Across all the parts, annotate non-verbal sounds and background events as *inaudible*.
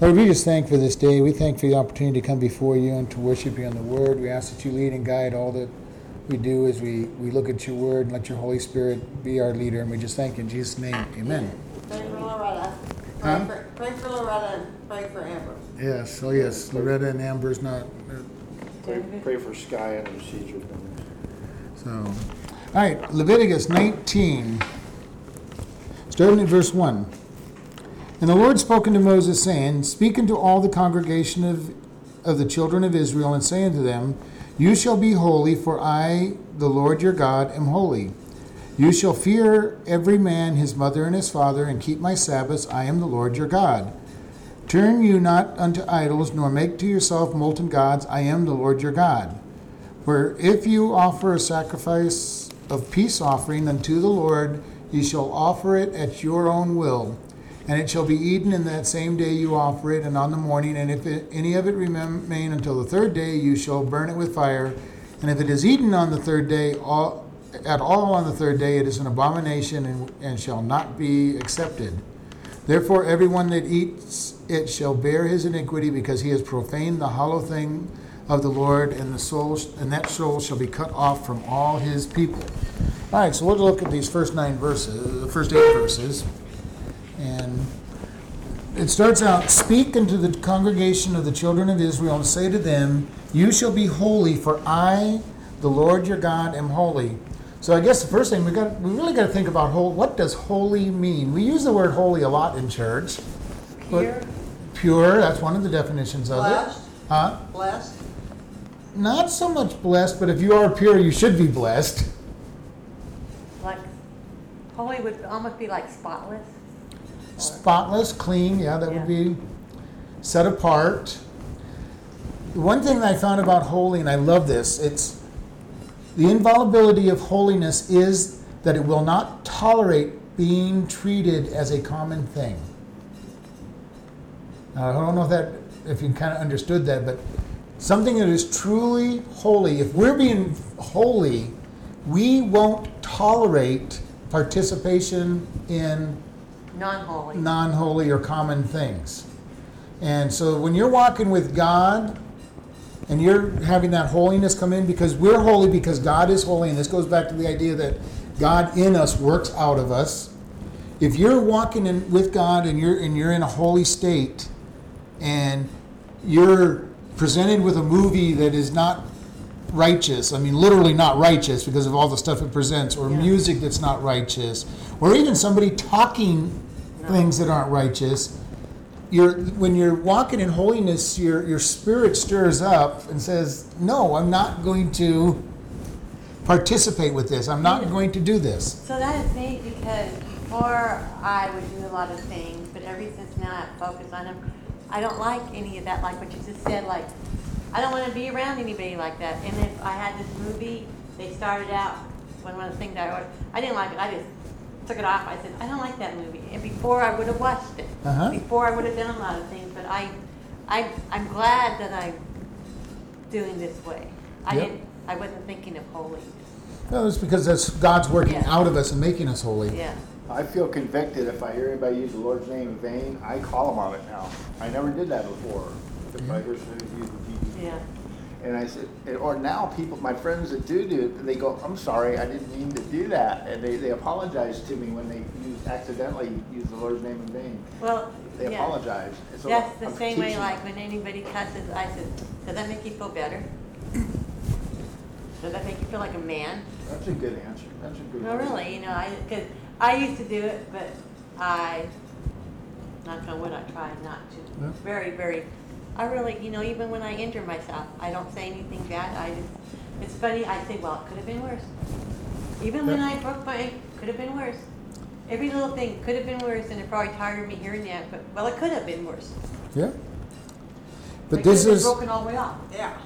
Lord, we just thank for this day. We thank for the opportunity to come before you and to worship you on the word. We ask that you lead and guide all that we do as we, we look at your word and let your Holy Spirit be our leader. And we just thank you in Jesus' name. Amen. Pray for Loretta. Huh? Pray for, pray for Loretta and pray for Amber. Yes, oh yes, Loretta and Amber's not, Pray, pray for Sky and her seizure. so. All right, Leviticus 19, starting at verse 1. And the Lord spoke unto Moses, saying, Speak unto all the congregation of, of the children of Israel, and say unto them, You shall be holy, for I, the Lord your God, am holy. You shall fear every man his mother and his father, and keep my Sabbaths. I am the Lord your God. Turn you not unto idols, nor make to yourself molten gods. I am the Lord your God. For if you offer a sacrifice of peace offering unto the Lord, ye shall offer it at your own will. And it shall be eaten in that same day you offer it, and on the morning. And if it, any of it remain until the third day, you shall burn it with fire. And if it is eaten on the third day, all, at all on the third day, it is an abomination and, and shall not be accepted. Therefore, everyone that eats it shall bear his iniquity, because he has profaned the hollow thing of the Lord, and the soul, and that soul shall be cut off from all his people. All right, so we'll look at these first nine verses, the first eight verses, and it starts out: "Speak unto the congregation of the children of Israel, and say to them, You shall be holy, for I, the Lord your God, am holy." So I guess the first thing we got, we really got to think about whole. What does holy mean? We use the word holy a lot in church. but- Pure, Pure, that's one of the definitions of blessed, it. Huh? blessed. Not so much blessed, but if you are pure, you should be blessed. Like, holy would almost be like spotless. Spotless, clean, yeah, that would be set apart. One thing that I found about holy, and I love this, it's the inviolability of holiness is that it will not tolerate being treated as a common thing. Now, I don't know if that, if you kind of understood that, but something that is truly holy, if we're being holy, we won't tolerate participation in Non-holy. non holy or common things. And so when you're walking with God and you're having that holiness come in, because we're holy because God is holy, and this goes back to the idea that God in us works out of us. If you're walking in with God and you're and you're in a holy state and you're presented with a movie that is not righteous, I mean literally not righteous because of all the stuff it presents, or Yeah. music that's not righteous, or even somebody talking things that aren't righteous, you're when you're walking in holiness, your your spirit stirs up and says, "No, I'm not going to participate with this. I'm not going to do this." So that is neat because before I would do a lot of things, but ever since now I focus on them, I don't like any of that, like what you just said, like, I don't want to be around anybody like that. And if I had this movie, they started out, one of the things I ordered, I didn't like it, I just took it off. I said, I don't like that movie. And before I would have watched it, Uh-huh. before I would have done a lot of things, but I, I, I'm glad that I'm doing this way. I Yep. didn't, I wasn't thinking of holiness. No, it's because that's God's working Yeah. out of us and making us holy. Yeah. I feel convicted if I hear anybody use the Lord's name in vain, I call them on it now. I never did that before. If I hear somebody use the Yeah. And I said, or now people, my friends that do do it, they go, I'm sorry, I didn't mean to do that. And they, they apologize to me when they use, accidentally use the Lord's name in vain. Well, They yeah. apologize. And so That's the I'm same way, teaching- like when anybody cusses, I said, does that make you feel better? Does that make you feel like a man? That's a good answer. That's a good No, answer. really, you know, I, cause I used to do it, but I, knock on wood, I try not Yeah. to. Very, very, I really, you know, even when I injure myself, I don't say anything bad, I just, it's funny, I say, well, it could have been worse. Even when I broke my, ankle, could have been worse. Every little thing could have been worse, and it probably tired me hearing that, but, well, it could have been worse. Yeah. But It this could have is been broken all the way off. Yeah.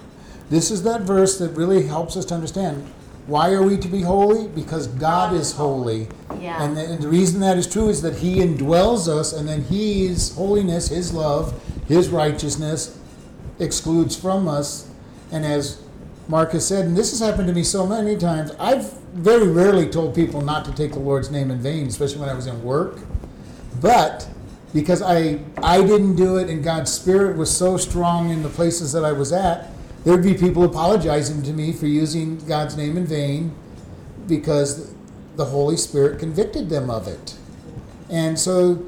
this is that verse that really helps us to understand why are we to be holy? Because God God is is holy. holy. Yeah. And the, and the reason that is true is that He indwells us, and then His holiness, His love, His righteousness excludes from us. And as Mark has said, and this has happened to me so many times, I've very rarely told people not to take the Lord's name in vain, especially when I was in work. But because I I didn't do it and God's spirit was so strong in the places that I was at, there'd be people apologizing to me for using God's name in vain because the Holy Spirit convicted them of it. And so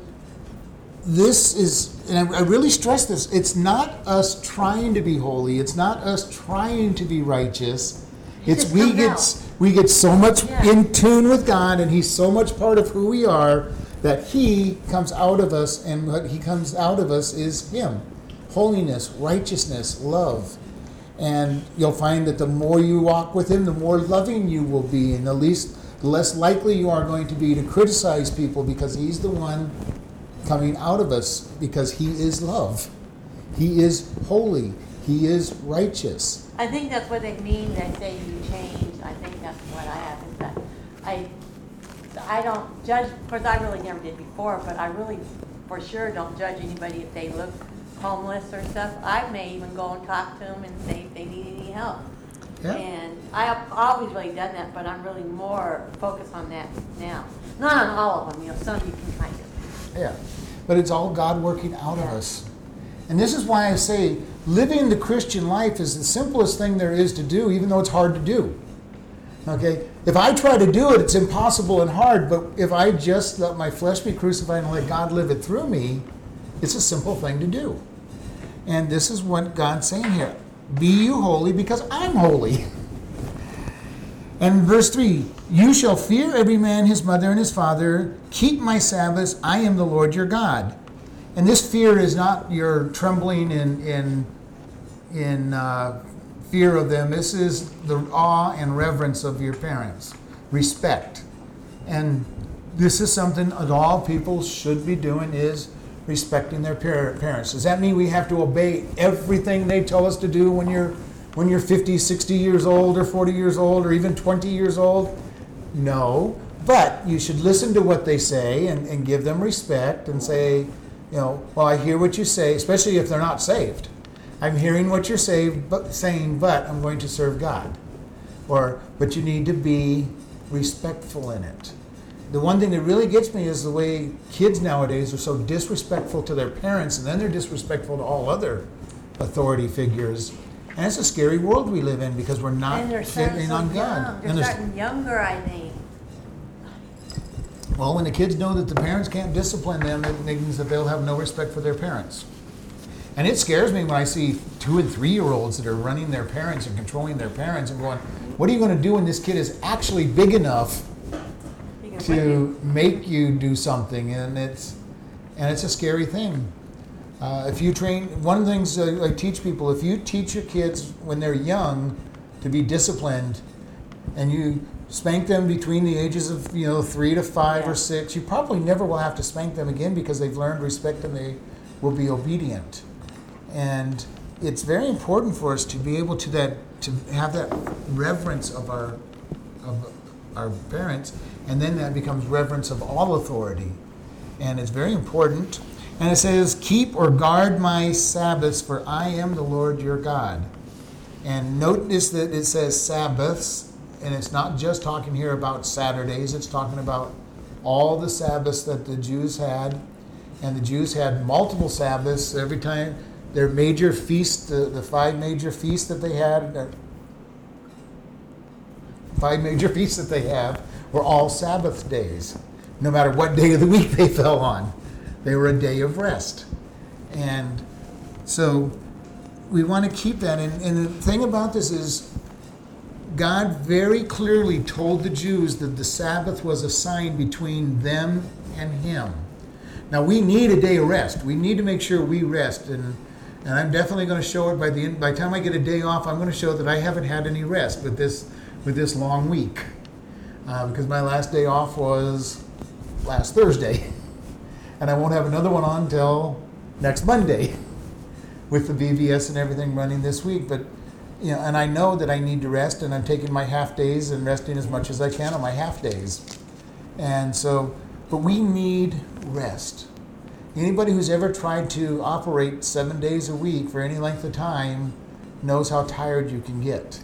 this is and I, I really stress this, it's not us trying to be holy, it's not us trying to be righteous. It's we get out. we get so much Yeah. in tune with God and he's so much part of who we are that he comes out of us and what he comes out of us is him. Holiness, righteousness, love. And you'll find that the more you walk with him, the more loving you will be and the least the less likely you are going to be to criticize people because he's the one coming out of us because he is love. He is holy. He is righteous. I think that's what they mean, they say you change, I think that's what I have, is that I, I don't judge, of course, I really never did before, but I really, for sure, don't judge anybody if they look homeless or stuff. I may even go and talk to them and say if they need any help. Yeah. And I have always really done that, but I'm really more focused on that now. Not on all of them, you know, some you can kind of. Yeah. But it's all God working out of us. And this is why I say living the Christian life is the simplest thing there is to do, even though it's hard to do. Okay? If I try to do it, it's impossible and hard, but if I just let my flesh be crucified and let God live it through me, it's a simple thing to do. And this is what God's saying here Be you holy because I'm holy. *laughs* And verse 3 You shall fear every man his mother and his father, keep my Sabbaths, I am the Lord your God. And this fear is not your trembling in, in, in uh, fear of them. This is the awe and reverence of your parents, respect. And this is something that all people should be doing is respecting their parents. Does that mean we have to obey everything they tell us to do when you're when you're 50, 60 years old or 40 years old or even 20 years old? No. But you should listen to what they say and, and give them respect and say, you know, well, I hear what you say, especially if they're not saved. I'm hearing what you're saved, but, saying, but I'm going to serve God. Or, but you need to be respectful in it. The one thing that really gets me is the way kids nowadays are so disrespectful to their parents, and then they're disrespectful to all other authority figures. And it's a scary world we live in because we're not And they're starting fitting so on young, God. they're And there's- starting younger, I think. well, when the kids know that the parents can't discipline them, it means that they'll have no respect for their parents. And it scares me when I see two and three year olds that are running their parents and controlling their parents and going, What are you going to do when this kid is actually big enough to make you do something? And it's, and it's a scary thing. Uh, if you train, one of the things I, I teach people, if you teach your kids when they're young to be disciplined, and you spank them between the ages of you know three to five Yeah. or six, you probably never will have to spank them again because they've learned respect and they will be obedient. And it's very important for us to be able to that to have that reverence of our of our parents, and then that becomes reverence of all authority, and it's very important. And it says, "Keep or guard my Sabbaths, for I am the Lord your God." And notice that it says Sabbaths, and it's not just talking here about Saturdays, it's talking about all the Sabbaths that the Jews had. And the Jews had multiple Sabbaths every time their major feast, the, the five major feasts that they had, uh, five major *laughs* feasts that they have, were all Sabbath days, no matter what day of the week they fell on. They were a day of rest. And so we want to keep that. And, and the thing about this is, God very clearly told the Jews that the Sabbath was a sign between them and Him. Now we need a day of rest. We need to make sure we rest, and and I'm definitely going to show it by the end. By the time I get a day off, I'm going to show that I haven't had any rest with this with this long week, um, because my last day off was last Thursday, *laughs* and I won't have another one on until next Monday *laughs* with the VBS and everything running this week. But you know, and I know that I need to rest, and I'm taking my half days and resting as much as I can on my half days. And so, but we need rest. Anybody who's ever tried to operate seven days a week for any length of time knows how tired you can get.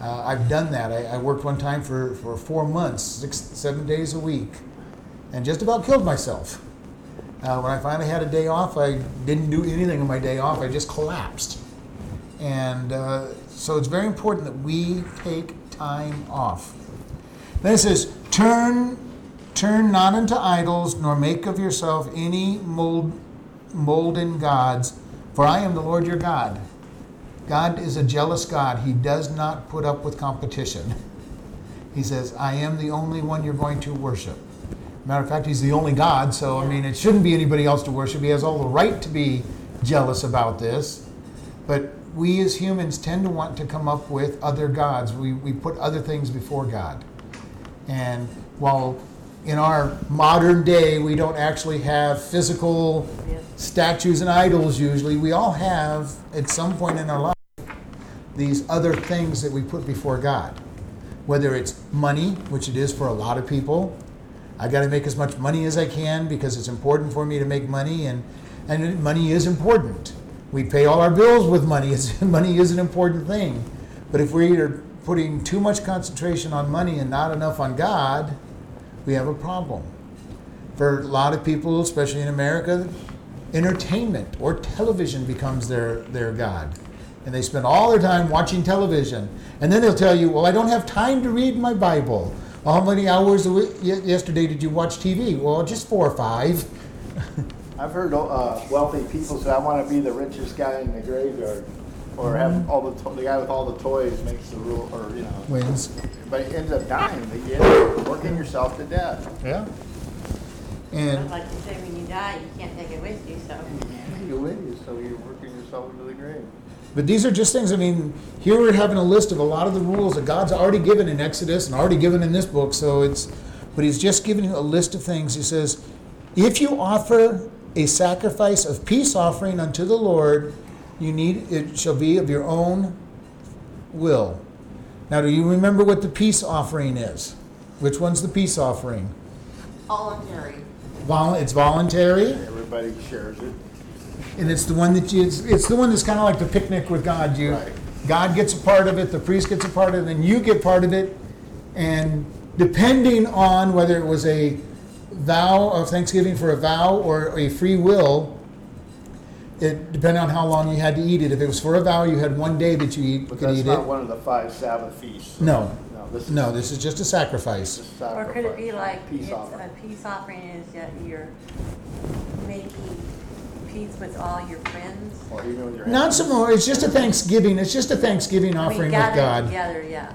Uh, I've done that. I, I worked one time for, for four months, six, seven days a week, and just about killed myself Uh, when I finally had a day off, I didn't do anything on my day off. I just collapsed. And uh, so it's very important that we take time off. Then it says, "Turn, turn not unto idols, nor make of yourself any mold, molden gods, for I am the Lord your God." God is a jealous God. He does not put up with competition. *laughs* He says, "I am the only one you're going to worship." Matter of fact, He's the only God, so I mean, it shouldn't be anybody else to worship. He has all the right to be jealous about this. But we as humans tend to want to come up with other gods. We, we put other things before God. And while in our modern day we don't actually have physical statues and idols usually, we all have at some point in our life these other things that we put before God. Whether it's money, which it is for a lot of people. I got to make as much money as I can because it's important for me to make money, and, and money is important. We pay all our bills with money. It's, *laughs* money is an important thing. But if we are putting too much concentration on money and not enough on God, we have a problem. For a lot of people, especially in America, entertainment or television becomes their, their God. And they spend all their time watching television. And then they'll tell you, well, I don't have time to read my Bible. Well, how many hours a week, ye- yesterday did you watch TV? Well, just four or five. *laughs* I've heard uh, wealthy people say, "I want to be the richest guy in the graveyard," or Mm-hmm. have all the to- the guy with all the toys makes the rule, or you know. Wins. But he ends up dying. But you end up working yourself to death. Yeah. But And like you say, when you die, you can't take it with you, so. You can't take it with you, so you're working yourself into the grave. But these are just things, I mean, here we're having a list of a lot of the rules that God's already given in Exodus and already given in this book, so it's, but He's just giving you a list of things. He says, if you offer a sacrifice of peace offering unto the Lord, you need, it shall be of your own will. Now, do you remember what the peace offering is? Which one's the peace offering? Voluntary. Vol, it's voluntary. Everybody shares it. And it's the one that you, it's, it's the one that's kind of like the picnic with God. You, Right. God gets a part of it, the priest gets a part of it, and you get part of it. And depending on whether it was a vow of thanksgiving for a vow or a free will, it depended on how long you had to eat it. If it was for a vow, you had one day that you eat, But could that's eat not it. one of the five Sabbath feasts. No, No, this is. no, this is just a sacrifice. this is Or could it be like, Peace it's offering. a peace offering is that you're making peace with all your friends? Or even with your Not so enemies. more. It's just a Thanksgiving. It's just a Thanksgiving I mean, offering with gather God. Together, yeah.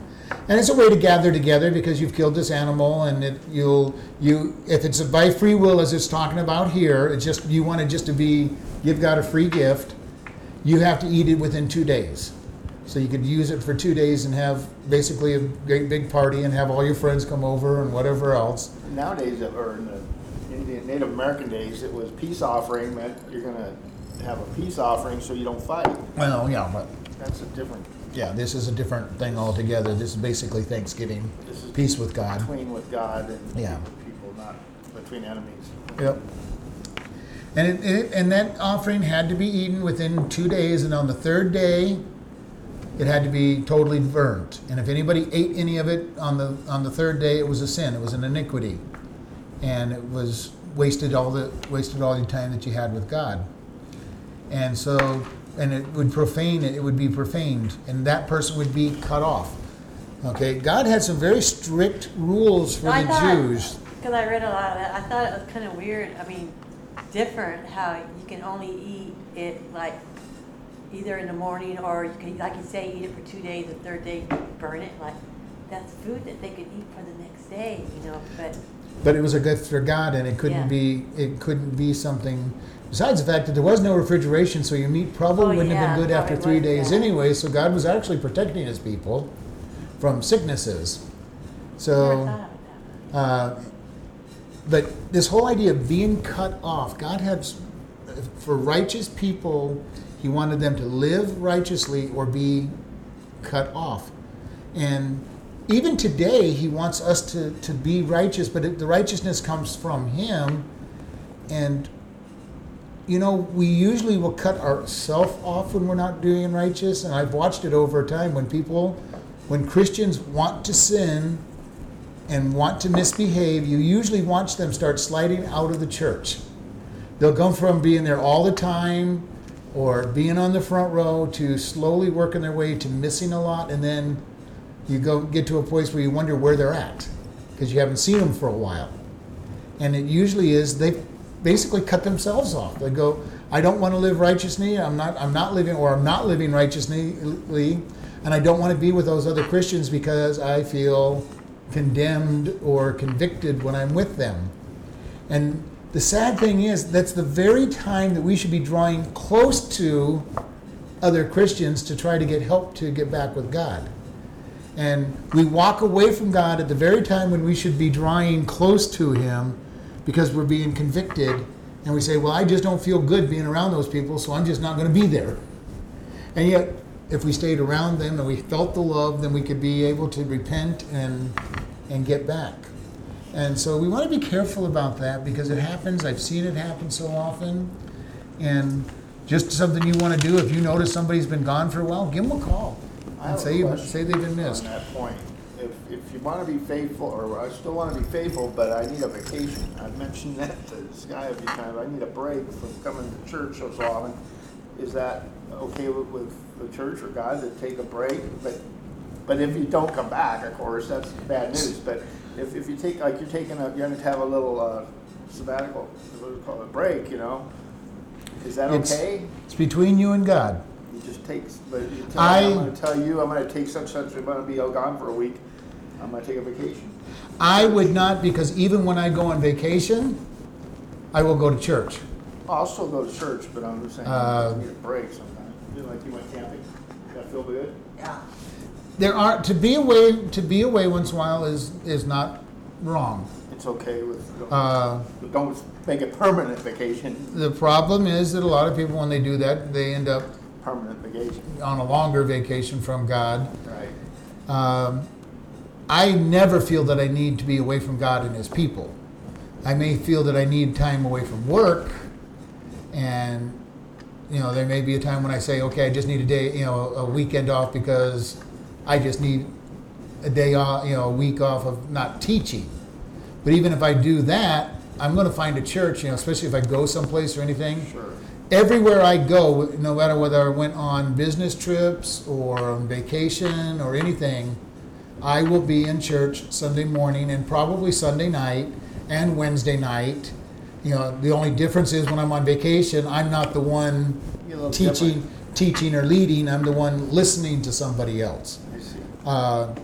And it's a way to gather together because you've killed this animal, and it, you'll you if it's by free will as it's talking about here, it's just you want it just to be give God a free gift. You have to eat it within two days, so you could use it for two days and have basically a great big party and have all your friends come over and whatever else. Nowadays, or in the Native American days, it was peace offering meant you're gonna have a peace offering so you don't fight. Well, yeah, but That's a different, yeah, this is a different thing altogether. This is basically Thanksgiving, this is peace with God. between with God and Yeah. people, not between enemies. Yep. And it, it, and that offering had to be eaten within two days, and on the third day, it had to be totally burnt. And if anybody ate any of it on the on the third day, it was a sin. It was an iniquity, and it was wasted all the wasted all the time that you had with God. And so, and it would profane it. It would be profaned, and that person would be cut off. Okay, God had some very strict rules for I the thought- Jews. Because I read a lot of that, I thought it was kind of weird, I mean, different how you can only eat it like either in the morning or you can, like you say, eat it for two days, the third day burn it, like, that's food that they could eat for the next day, you know, but, But it was a gift for God, and it couldn't Yeah. be it couldn't be something. Besides the fact that there was no refrigeration, so your meat probably Oh, wouldn't have been good after three was, days yeah. anyway. So God was actually protecting His people from sicknesses. So, thought of that. uh, but this whole idea of being cut off, God had s- for righteous people, He wanted them to live righteously or be cut off. And even today, he wants us to, to be righteous, but it, the righteousness comes from him. And, you know, we usually will cut ourselves off when we're not doing righteous. And I've watched it over time when people, when Christians want to sin and want to misbehave, you usually watch them start sliding out of the church. they'll go from being there all the time or being on the front row to slowly working their way to missing a lot and then you go get to a place where you wonder where they're at because you haven't seen them for a while. And it usually is they basically cut themselves off. They go i don't want to live righteously i'm not i'm not living or i'm not living righteously and i don't want to be with those other christians because i feel condemned or convicted when i'm with them. And the sad thing is that's the very time that we should be drawing close to other christians to try to get help to get back with god and we walk away from God at the very time when we should be drawing close to Him because we're being convicted. And we say, Well, I just don't feel good being around those people, so I'm just not going to be there. And yet, if we stayed around them and we felt the love, then we could be able to repent and, and get back. And so we want to be careful about that because it happens. I've seen it happen so often. And just something you want to do, if you notice somebody's been gone for a while, give them a call I and a say, question say they've been missed. On that point, if, if you wanna be faithful, or I still wanna be faithful, but I need a vacation, I've mentioned that to this guy a few times, I need a break from coming to church so often. Is that okay with, with the church or God to take a break? But, but if you don't come back, of course, that's bad news, but if, if you take, like, you're taking a, you're gonna have a little, uh, sabbatical, what do you call it, break, you know? Is that It's- okay? It's between you and God. You just takes, but you tell I- me, I'm gonna tell you, I'm gonna take such, such, I'm gonna be all gone for a week, I'm gonna take a vacation. I would not, because even when I go on vacation, I will go to church. I'll still go to church, but I'm just saying, Uh, I need a break sometimes. You like you went camping, that feel good? Yeah. There are to be away to be away once in a while is is not wrong. It's okay with, Uh, but don't make it permanent vacation, the problem is that a lot of people, when they do that, they end up permanent vacation, on a longer vacation from God. right? Um, I never feel that I need to be away from God and His people. I may feel that I need time away from work, and you know there may be a time when I say, okay, I just need a day, you know, a weekend off because I just need a day off, you know, a week off of not teaching. But even if I do that, I'm going to find a church, you know, especially if I go someplace or anything Sure. Everywhere I go, no matter whether I went on business trips or on vacation or anything, I will be in church Sunday morning and probably Sunday night and Wednesday night. You know, the only difference is when I'm on vacation, I'm not the one You're a little teaching, different. teaching or leading. I'm the one listening to somebody else. Uh,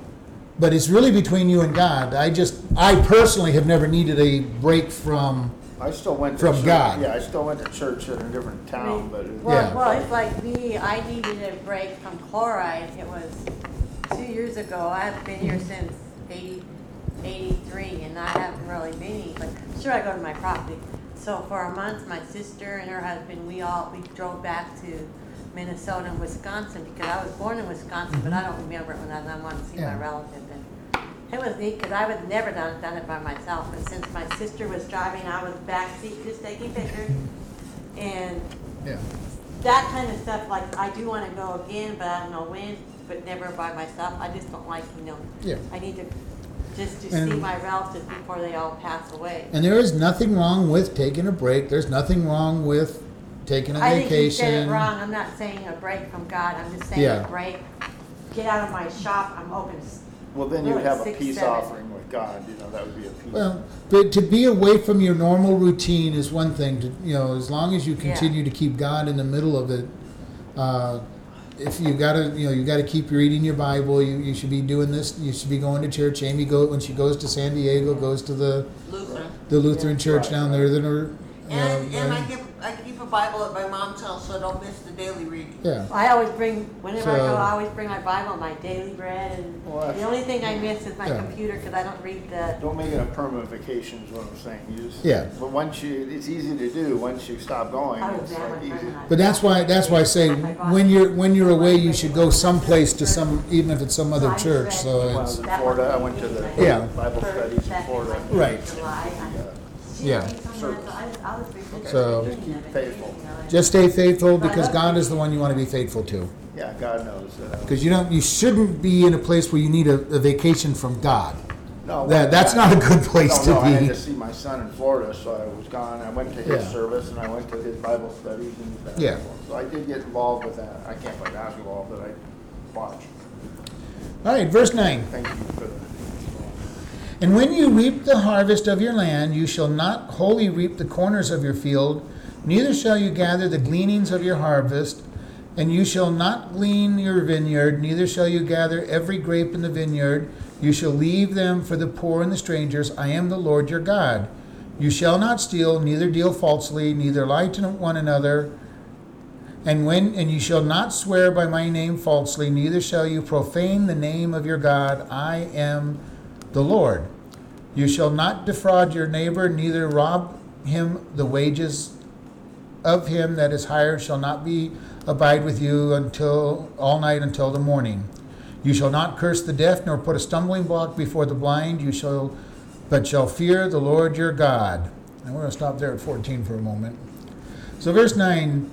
but it's really between you and God. I just, I personally have never needed a break from. I still went to From church- God. Yeah, I still went to church in a different town, but. it- Well, Yeah. well, it's like me, I needed a break from chloride, it was two years ago, I've been here since 80 83, and I haven't really been, any- but sure, I go to my property. So for a month, my sister and her husband, we all, we drove back to Minnesota and Wisconsin, because I was born in Wisconsin, but I don't remember it when I, I wanted to see my Yeah. relative, and it was neat, because I would never done, done it by myself, and since my sister was driving, I was backseat just taking pictures, and Yeah. that kind of stuff, like, I do wanna go again, but I don't know when, but never by myself, I just don't like, you know, Yeah. I need to, just to see And- my relatives before they all pass away. And there is nothing wrong with taking a break. There's nothing wrong with taking a I think you vacation. said it wrong, I'm not saying a break from God, I'm just saying Yeah. a break, get out of my shop, I'm open. s- Well, then you would Really, have a six, peace seven. offering with God, you know, that would be a peace. Well, but to be away from your normal routine is one thing. To you know, as long as you Yeah. continue to keep God in the middle of it, uh, if you gotta, you know, you gotta keep reading your Bible. You, you should be doing this. You should be going to church. Amy go when she goes to San Diego, goes to the Lutheran. the Lutheran church Right, down right. there. Then, her, you And, know, and I keep, I keep a Bible at my mom's house, so I don't miss the daily reading. yeah. I always bring, whenever I So- go, I always bring my Bible, my daily bread, and Well, that's- the only thing I miss is my Yeah. computer, cause I don't read the, Don't make it a permanent vacation is what I'm saying. You just, Yeah. But once you, it's easy to do, once you stop going, I was it's uh, there like my easy. and But that's why that's why I say oh when you're when you're away, you should go someplace to some even if it's some other church. So When I was it's in Florida, I went to the Yeah. Bible studies in Florida. Right. Yeah. So- Just keep faithful. just stay faithful because God is the one you want to be faithful to. Yeah, God knows uh, that. Because you don't, you shouldn't be in a place where you need a, a vacation from God. No, that, that's not a good place No, to no, I had to see my son in Florida, so I was gone. I went to his Yeah. service and I went to his Bible studies and his Yeah. So I did get involved with that. I can't play basketball, but I watch. All right, verse nine. Thank you for the. And when you reap the harvest of your land, you shall not wholly reap the corners of your field, neither shall you gather the gleanings of your harvest, and you shall not glean your vineyard, neither shall you gather every grape in the vineyard. You shall leave them for the poor and the strangers. I am the Lord your God. You shall not steal, neither deal falsely, neither lie to one another. And when and you shall not swear by my name falsely, neither shall you profane the name of your God. I am the Lord. You shall not defraud your neighbor, neither rob him the wages of him that is hired shall not be abide with you until all night until the morning. You shall not curse the deaf, nor put a stumbling block before the blind. You shall, but shall fear the Lord your God. And we're going to stop there at 14 for a moment. So, verse 9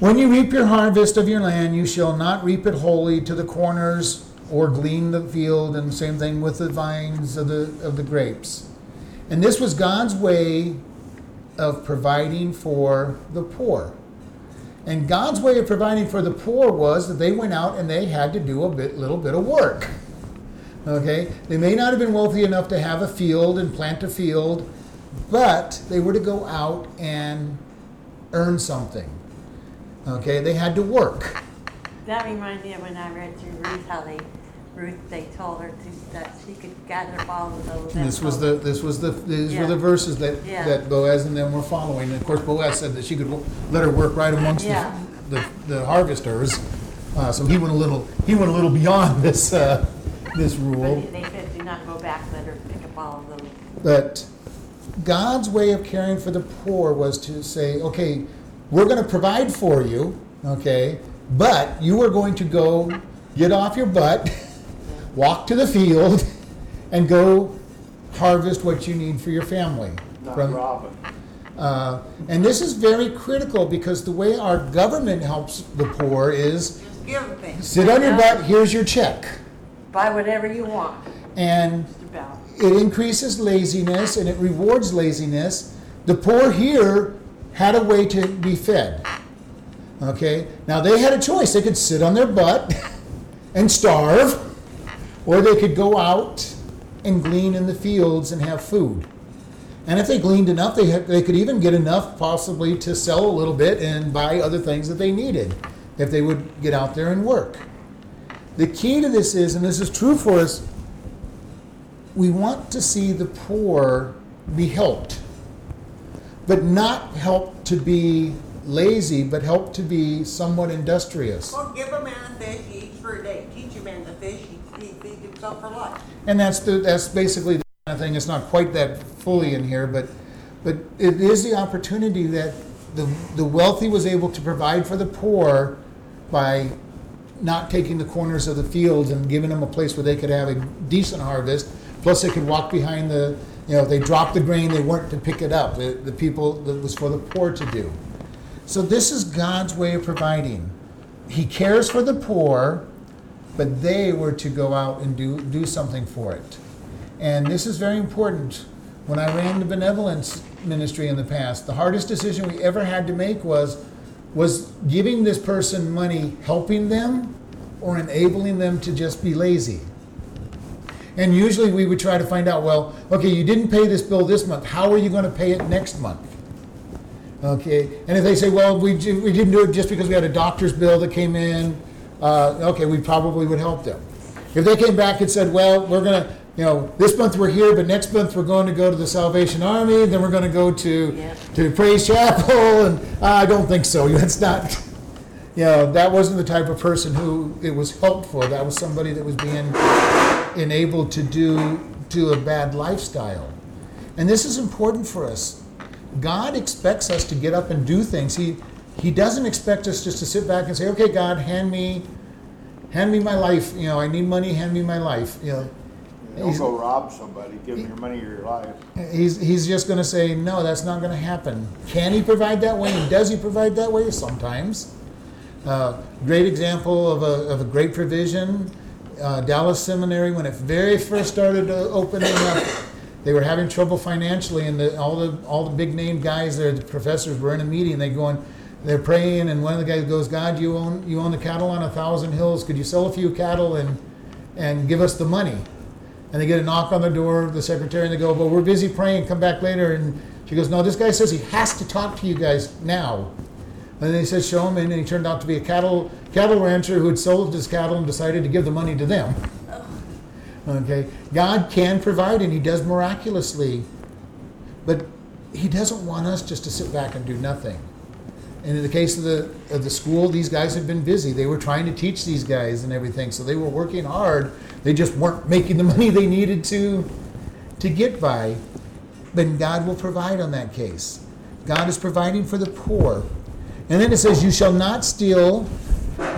When you reap your harvest of your land, you shall not reap it wholly to the corners or glean the field, and same thing with the vines of the, of the grapes. And this was God's way of providing for the poor. And God's way of providing for the poor was that they went out and they had to do a bit, little bit of work. Okay? They may not have been wealthy enough to have a field and plant a field, but they were to go out and earn something. Okay? They had to work. That reminds me of when I read through Ruth, how they, Ruth, they told her to, that she could gather all of those. This was the this was the these were the Yeah. verses that, Yeah. that Boaz and them were following. And of course, Boaz said that she could wo- let her work right amongst Yeah. the, the, the harvesters. Uh, so he went a little he went a little beyond *laughs* this uh, this rule. But they said, do not go back, let her pick up all of those. But God's way of caring for the poor was to say, okay, we're going to provide for you, okay, but you are going to go get off your butt, walk to the field, *laughs* and go harvest what you need for your family. Not From- Robin. uh, and this is very critical because the way our government helps the poor is Just give them things. sit on your butt, here's your check. Buy whatever you want, And it increases laziness and it rewards laziness. The poor here had a way to be fed. Okay? Now they had a choice. They could sit on their butt *laughs* and starve, or they could go out and glean in the fields and have food. And if they gleaned enough, they, had, they could even get enough possibly to sell a little bit and buy other things that they needed if they would get out there and work. The key to this is, and this is true for us, we want to see the poor be helped, but not helped to be lazy, but helped to be somewhat industrious. Well, give a man a fish, he eats for a day. Teach a man to fish, he, feeds himself for life. And that's the, that's basically the kind of thing. It's not quite that fully in here, but but it is the opportunity that the the wealthy was able to provide for the poor by not taking the corners of the fields and giving them a place where they could have a decent harvest. Plus, they could walk behind the you know if they dropped the grain, they weren't to pick it up. The, the people that was for the poor to do. So this is God's way of providing. He cares for the poor, but they were to go out and do, do something for it. And this is very important. When I ran the benevolence ministry in the past, the hardest decision we ever had to make was was giving this person money helping them or enabling them to just be lazy. And usually we would try to find out, well, okay, you didn't pay this bill this month. How are you going to pay it next month? Okay, and if they say, well, we, ju- we didn't do it just because we had a doctor's bill that came in, uh, okay, we probably would help them. If they came back and said, well, we're gonna, you know, this month we're here, but next month we're going to go to the Salvation Army, then we're gonna go to, to Praise Chapel, *laughs* and I don't think so, *laughs* that's not, you know, that wasn't the type of person who it was helped for, that was somebody that was being enabled to do, to a bad lifestyle. And this is important for us. God expects us to get up and do things. He He doesn't expect us just to sit back and say, "Okay, God, hand me, hand me my life. You know, I need money. Hand me my life." You know, Don't He's- go rob somebody, give them your money or your life. He's, he's just going to say, no, that's not going to happen. Can he provide that way? And does he provide that way? Sometimes. Uh, great example of a, of a great provision uh, Dallas Seminary, when it very first started opening up, they were having trouble financially, and the, all the all the big name guys there, the professors were in a meeting. They going, they're praying, and one of the guys goes, "God, you own you own the cattle on a thousand hills. Could you sell a few cattle and and give us the money?" And they get a knock on the door of the secretary, and they go, "Well, we're busy praying. Come back later." And she goes, "No, this guy says he has to talk to you guys now." And they said, "Show him," in," and he turned out to be a cattle cattle rancher who had sold his cattle and decided to give the money to them. Okay, God can provide, and He does miraculously, but He doesn't want us just to sit back and do nothing. And in the case of the of the school, these guys have been busy. They were trying to teach these guys and everything, so they were working hard. They just weren't making the *laughs* money they needed to to get by. Then God will provide on that case. God is providing for the poor. And then it says, You shall not steal,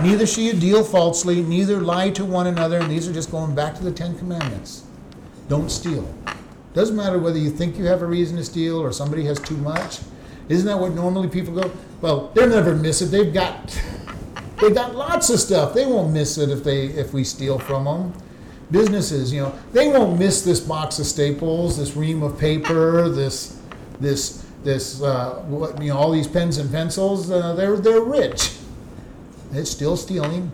neither shall you deal falsely, neither lie to one another. And these are just going back to the Ten Commandments. Don't steal. Doesn't matter whether you think you have a reason to steal or somebody has too much. Isn't that what normally people go? Well, they'll never miss it. They've got they got lots of stuff. They won't miss it if they if we steal from them. Businesses, you know, they won't miss this box of staples, this ream of paper, this this this uh, what you know, all these pens and pencils. Uh, they're they're rich. It's still stealing,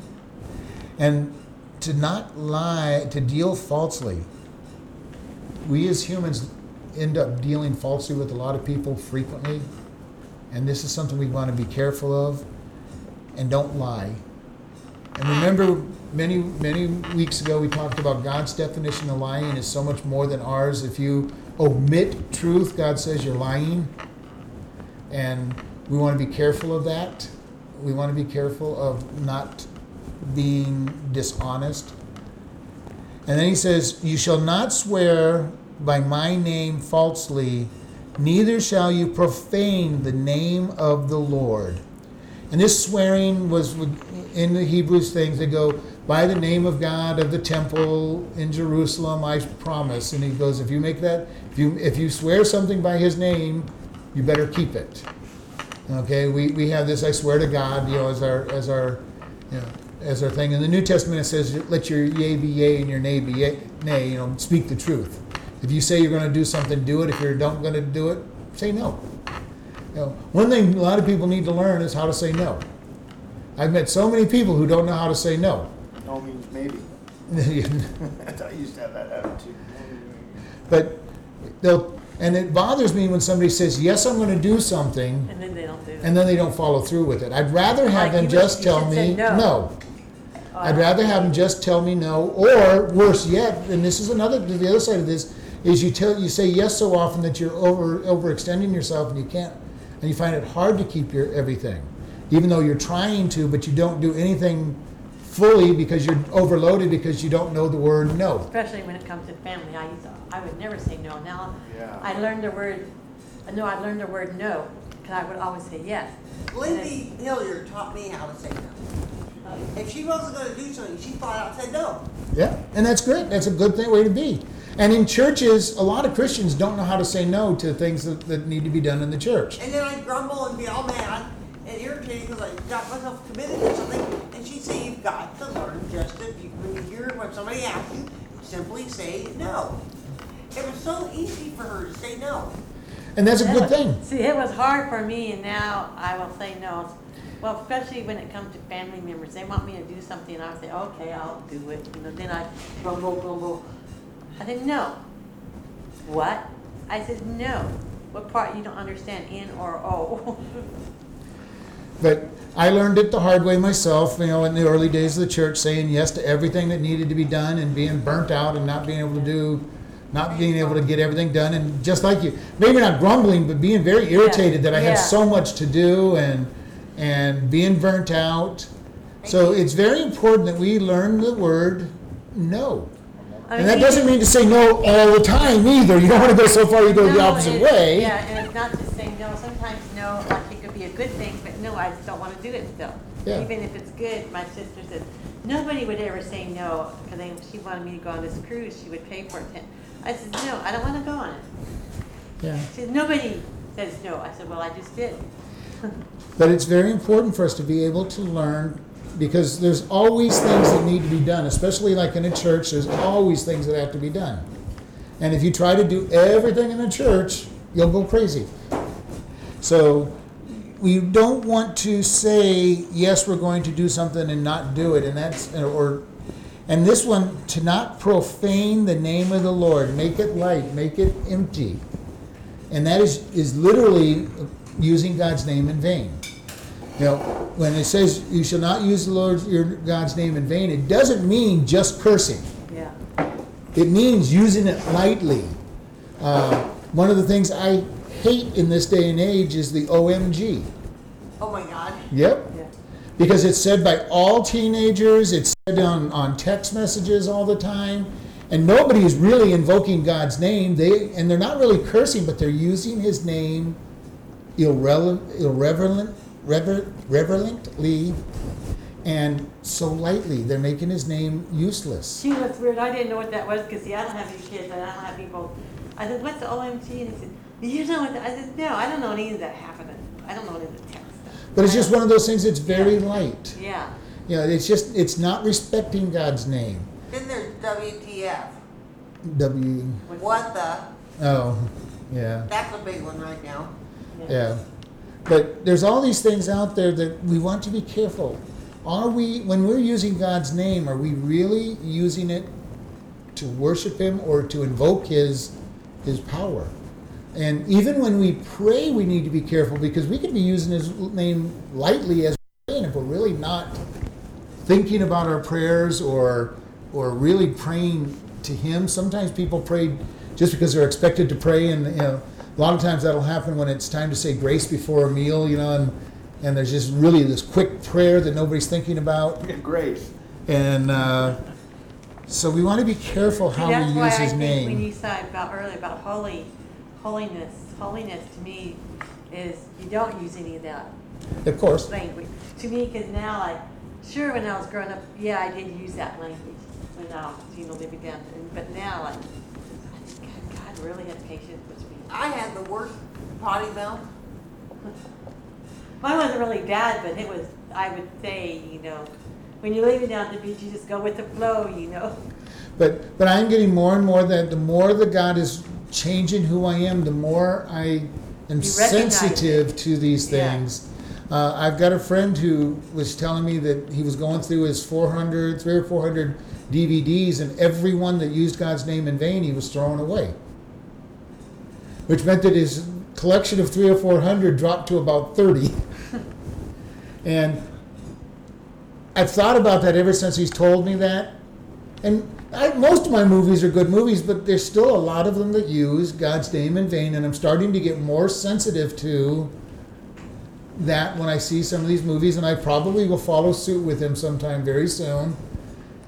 and to not lie, to deal falsely. We as humans end up dealing falsely with a lot of people frequently, and this is something we want to be careful of. And don't lie. And remember, many many weeks ago we talked about God's definition of lying is so much more than ours. If you omit truth, God says you're lying, and we want to be careful of that. We want to be careful of not being dishonest. And then he says, You shall not swear by my name falsely, neither shall you profane the name of the Lord. And this swearing was in the Hebrews things. They go, By the name of God of the temple in Jerusalem, I promise. And he goes, If you make that, if you, if you swear something by his name, you better keep it. Okay, we, we have this, I swear to God, you know, as our, as our, you know, as our thing. In the New Testament, it says, let your yea be yea and your nay be yea, nay, you know, speak the truth. If you say you're going to do something, do it. If you don't going to do it, say no. You know, one thing a lot of people need to learn is how to say no. I've met so many people who don't know how to say no. No means maybe. *laughs* *laughs* I used to have that attitude. but they'll, and it bothers me when somebody says, yes, I'm going to do something, And then they don't do it. and then they don't follow through with it. I'd rather have Like them you just you tell should say me no. no. Oh, I'd rather have them just tell me no, or worse yet, and this is another the other side of this is you tell you say yes so often that you're over overextending yourself and you can't and you find it hard to keep your everything, even though you're trying to, but you don't do anything fully because you're overloaded because you don't know the word no. Especially when it comes to family, I used to, I would never say no. Now, Yeah. I learned the word, no, I learned the word no, because I would always say yes. Lindy Hilliard taught me how to say no. If she wasn't gonna do something, she flat out said no. Yeah, and that's great. That's a good thing, way to be. And in churches, a lot of Christians don't know how to say no to things that, that need to be done in the church. And then I'd grumble and be all mad and irritated because I got myself committed to something. And she'd say, you've got to learn just to, you- when you hear when somebody asks you, simply say no. It was so easy for her to say no. And that's a good thing. See, it was hard for me, and now I will say no. Well, especially when it comes to family members, they want me to do something, and I say, okay, I'll do it. You know, then I grumble, grumble. I said, no. What? I said, no. What part you don't understand, in or o? But I learned it the hard way myself, you know, in the early days of the church, saying yes to everything that needed to be done and being burnt out and not being able to do, not being able to get everything done. And just like you, maybe not grumbling, but being very irritated that I Yeah. so much to do and, and being burnt out. So it's very important that we learn the word no. I And mean, that doesn't mean to say no all the time either. You don't want to go so far you go the No, opposite it- way. Yeah, and it's not just saying no. Sometimes no, like it could be a good thing, but no, I just don't want to do it still. Yeah. Even if it's good, my sister says, nobody would ever say no, because she wanted me to go on this cruise, she would pay for it. I said, no, I don't want to go on it. Yeah. She said, nobody says no. I said, well, I just did. *laughs* But it's very important for us to be able to learn because there's always things that need to be done, especially like in a church, there's always things that have to be done. And if you try to do everything in a church, you'll go crazy. So we don't want to say, yes, we're going to do something and not do it. And that's, or, and this one, to not profane the name of the Lord, make it light, make it empty. And that is, is literally using God's name in vain. You know, when it says you shall not use the Lord your God's name in vain, it doesn't mean just cursing. Yeah. It means using it lightly. Uh, one of the things I hate in this day and age is the OMG. Oh my God. Yep. Because it's said by all teenagers, it's said on, on text messages all the time, and nobody is really invoking God's name. They and they're not really cursing, but they're using His name irrele- irreverent, rever- reverently, and so lightly. They're making His name useless. Gee, that's weird. I didn't know what that was because see, I don't have any kids I don't have people. I said, "What's the OMG?" And he said, "Do you know what?" The, I said, "No, I don't know any of that happening. I don't know any of stuff." But it's just one of those things that's very light. Yeah. You know, it's just it's not respecting God's name. Then there's WTF. W. What the? Oh, yeah. That's a big one right now. Yeah. But there's all these things out there that we want to be careful. Are we, when we're using God's name, are we really using it to worship Him or to invoke His, His power? And even when we pray, we need to be careful because we could be using His name lightly as we're praying if we're really not thinking about our prayers or, or really praying to Him. Sometimes people pray just because they're expected to pray, and you know, a lot of times that'll happen when it's time to say grace before a meal, you know, and, and there's just really this quick prayer that nobody's thinking about. Grace. And uh, so we want to be careful See, how that's we why use I His think when name. you said about earlier about holy, holiness, holiness to me is you don't use any of that Of course. language. To me, because now, like, sure, when I was growing up, yeah, I did use that language when I was, you know, living down. and- But now, like, I just, God, God really had patience with me. I had the worst potty mouth. Mine wasn't really bad, but it was, I would say, you know, when you're leaving down the beach, you just go with the flow, you know. But but I'm getting more and more that the more that God is changing who I am, the more I am sensitive to these Yeah. things. Uh, I've got a friend who was telling me that he was going through his 400, three or 400 DVDs, and every one that used God's name in vain, he was throwing away. Which meant that his collection of three or 400 dropped to about 30. *laughs* and I've thought about that ever since he's told me that. And I, most of my movies are good movies, but there's still a lot of them that use God's name in vain, and I'm starting to get more sensitive to that when I see some of these movies, and I probably will follow suit with him sometime very soon.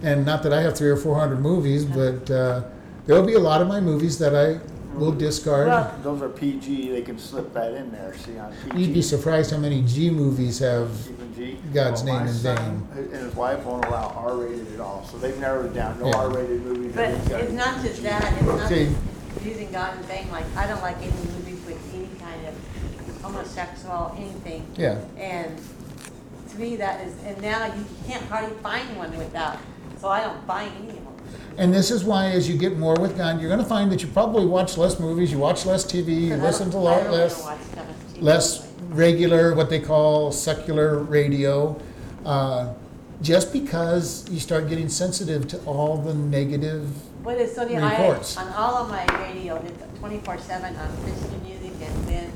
And not that I have three or four hundred movies, but uh, there will be a lot of my movies that I will discard. Well, Those are PG, they can slip that in there, see, on PG. You'd be surprised how many G movies have. Even G. God's Well, name my in son And his wife won't allow R-rated at all, so they've narrowed it down, no Yeah. R-rated movies. But Everything's gotta it's not just PG. that, it's not See. just using God in vain, like, I don't like any movies with any kind of homosexual, anything. Yeah. And to me, that is, and now you can't hardly find one without, so I don't buy any of them. And this is why, as you get more with God, you're going to find that you probably watch less movies, you watch less TV, you listen to a lot less. watch stuff on TV less regular, what they call secular radio, uh, just because you start getting sensitive to all the negative. What is so the I reports. on all of my radio, it's twenty four seven on Christian music, and then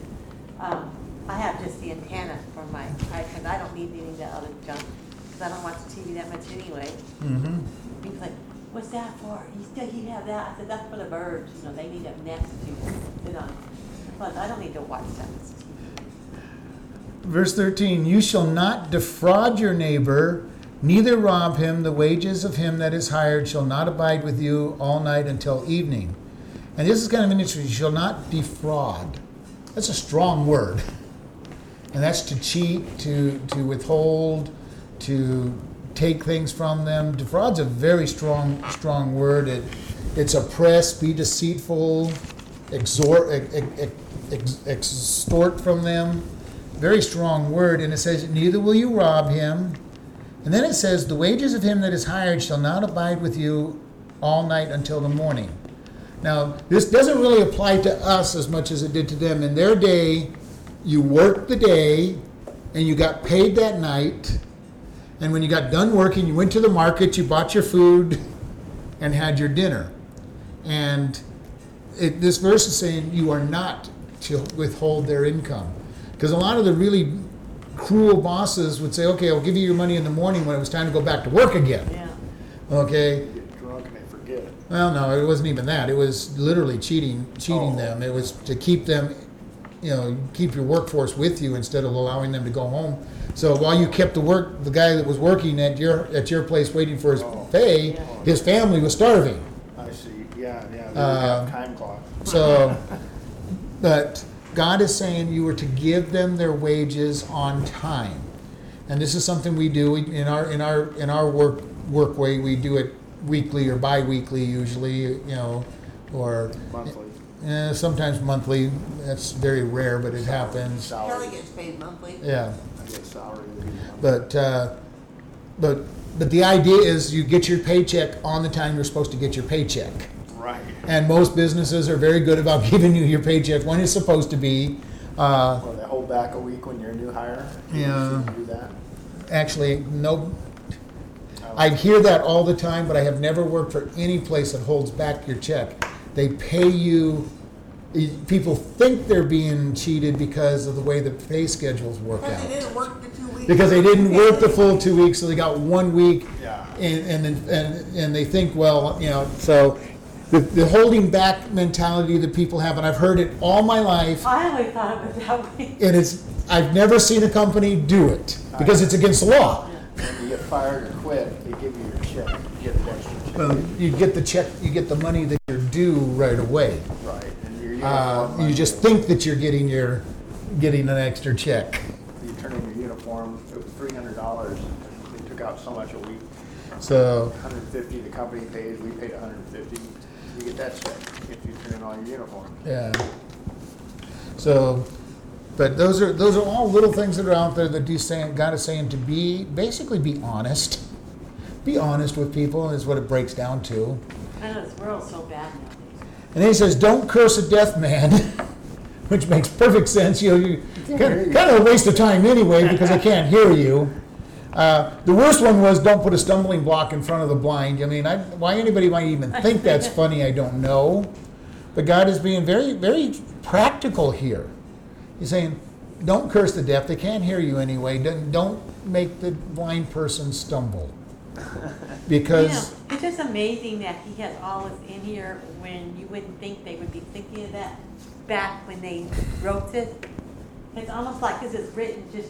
um, I have just the antenna for my because I don't need any of that other junk because I don't watch TV that much anyway. Mm-hmm. "What's that for?" He still you have that? I said, "That's for the birds. You know, they need a nest to sit on." Plus, I don't need to watch that. Verse 13 You shall not defraud your neighbor, neither rob him. The wages of him that is hired shall not abide with you all night until evening. And this is kind of an interesting. You shall not defraud. That's a strong word. And that's to cheat, to, to withhold, to take things from them. Defraud's a very strong, strong word. It, it's oppress, be deceitful, exhort, ex, ex, ex, extort from them. Very strong word. And it says, Neither will you rob him. And then it says, The wages of him that is hired shall not abide with you all night until the morning. Now, this doesn't really apply to us as much as it did to them. In their day, you worked the day and you got paid that night. And when you got done working, you went to the market, you bought your food, and had your dinner. And it, this verse is saying you are not to withhold their income. Because a lot of the really cruel bosses would say, okay, I'll give you your money in the morning when it was time to go back to work again. Yeah. Okay? Get drunk and they forget. Well, no, it wasn't even that. It was literally cheating, cheating Oh. them. It was to keep them, you know, keep your workforce with you instead of allowing them to go home. So while you kept the work, the guy that was working at your at your place waiting for his Oh. pay, his family was starving. I see, yeah, yeah, they Uh, have time clock. So, *laughs* but God is saying you were to give them their wages on time, and this is something we do We- in our in our in our work work way. We do it weekly or biweekly usually, you know, or Monthly. Eh, sometimes monthly. That's very rare, but it happens. Kelly Salary, gets paid monthly. Yeah, I get salary. would be but uh, but but the idea is you get your paycheck on the time you're supposed to get your paycheck. Right. And most businesses are very good about *laughs* giving you your paycheck when it's supposed to be. Uh, Or they hold back a week when you're a new hire. You Yeah. shouldn't Do that. actually, no, I I hear that all the time, but I have never worked for any place that holds back your check. They pay you. People think they're being cheated because of the way the pay schedules work Because they out. didn't work the two weeks. Because they didn't work the full two weeks, so they got one week. Yeah. And, and, then- and, and they think, well, you know, so the, the holding back mentality that people have, and I've heard it all my life. I always thought it was that way. And it's, I've never seen a company do it because it's against the law. When you get fired or quit, they give you your check, you get an extra check. Well, you get the check, you get the money that you're due right away. Right, and your Uh, uniform. you money, just think that you're getting your, getting an extra check. You turn in your uniform, it was three hundred dollars, they took out so much a week. So, Hundred and fifty, the company pays, we paid hundred and fifty, you get that check if you turn in all your uniforms. yeah. So, but those are, those are all little things that are out there that do saying, God is saying to be, basically be honest. Be honest with people is what it breaks down to. I know this world's so bad nowadays. And then he says, "Don't curse a deaf man," *laughs* which makes perfect sense. You know, you kind of, kind of a waste of time anyway because I can't hear you. Uh, the worst one was, "Don't put a stumbling block in front of the blind." I mean, I, why anybody might even think that's *laughs* funny, I don't know. But God is being very, very practical here. He's saying, "Don't curse the deaf; they can't hear you anyway. Don't, don't make the blind person stumble." *laughs* Because You know, it's just amazing that he has all this in here when you wouldn't think they would be thinking of that back when they wrote this. It's almost like this is written just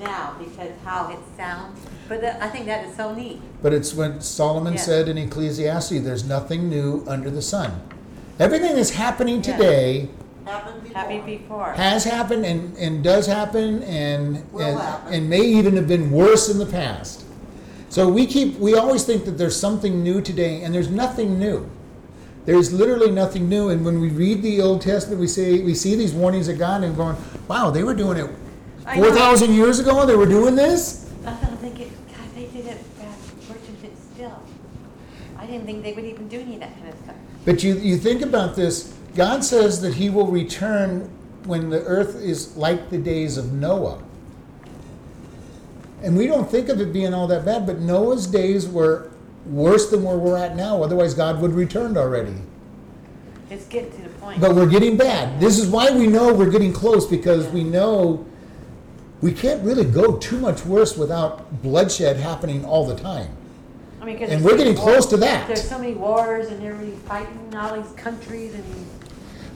now because how it sounds. But that- I think that is so neat. But it's what Solomon Yeah. said in Ecclesiastes there's nothing new under the sun. Everything that's happening Yeah. today Happened before. Happy before. has happened and, and does happen and, Will and, happen. and may even have been worse in the past. So we keep we always think that there's something new today and there's nothing new. There's literally nothing new. And when we read the Old Testament, we say we see these warnings of God and going, wow, they were doing it four thousand years ago. They were doing this. I don't think it, God, they did it back, Washington still. I didn't think they would even do any of that kind of stuff. But you, you think about this, God says that he will return when the earth is like the days of Noah. And we don't think of it being all that bad, but Noah's days were worse than where we're at now. Otherwise, God would have returned already. It's getting to the point. But we're getting bad. This is why we know we're getting close because we know we can't really go too much worse without bloodshed happening all the time. I mean, and there's we're so getting many close wars- to that. There's so many wars and everybody fighting all these countries and.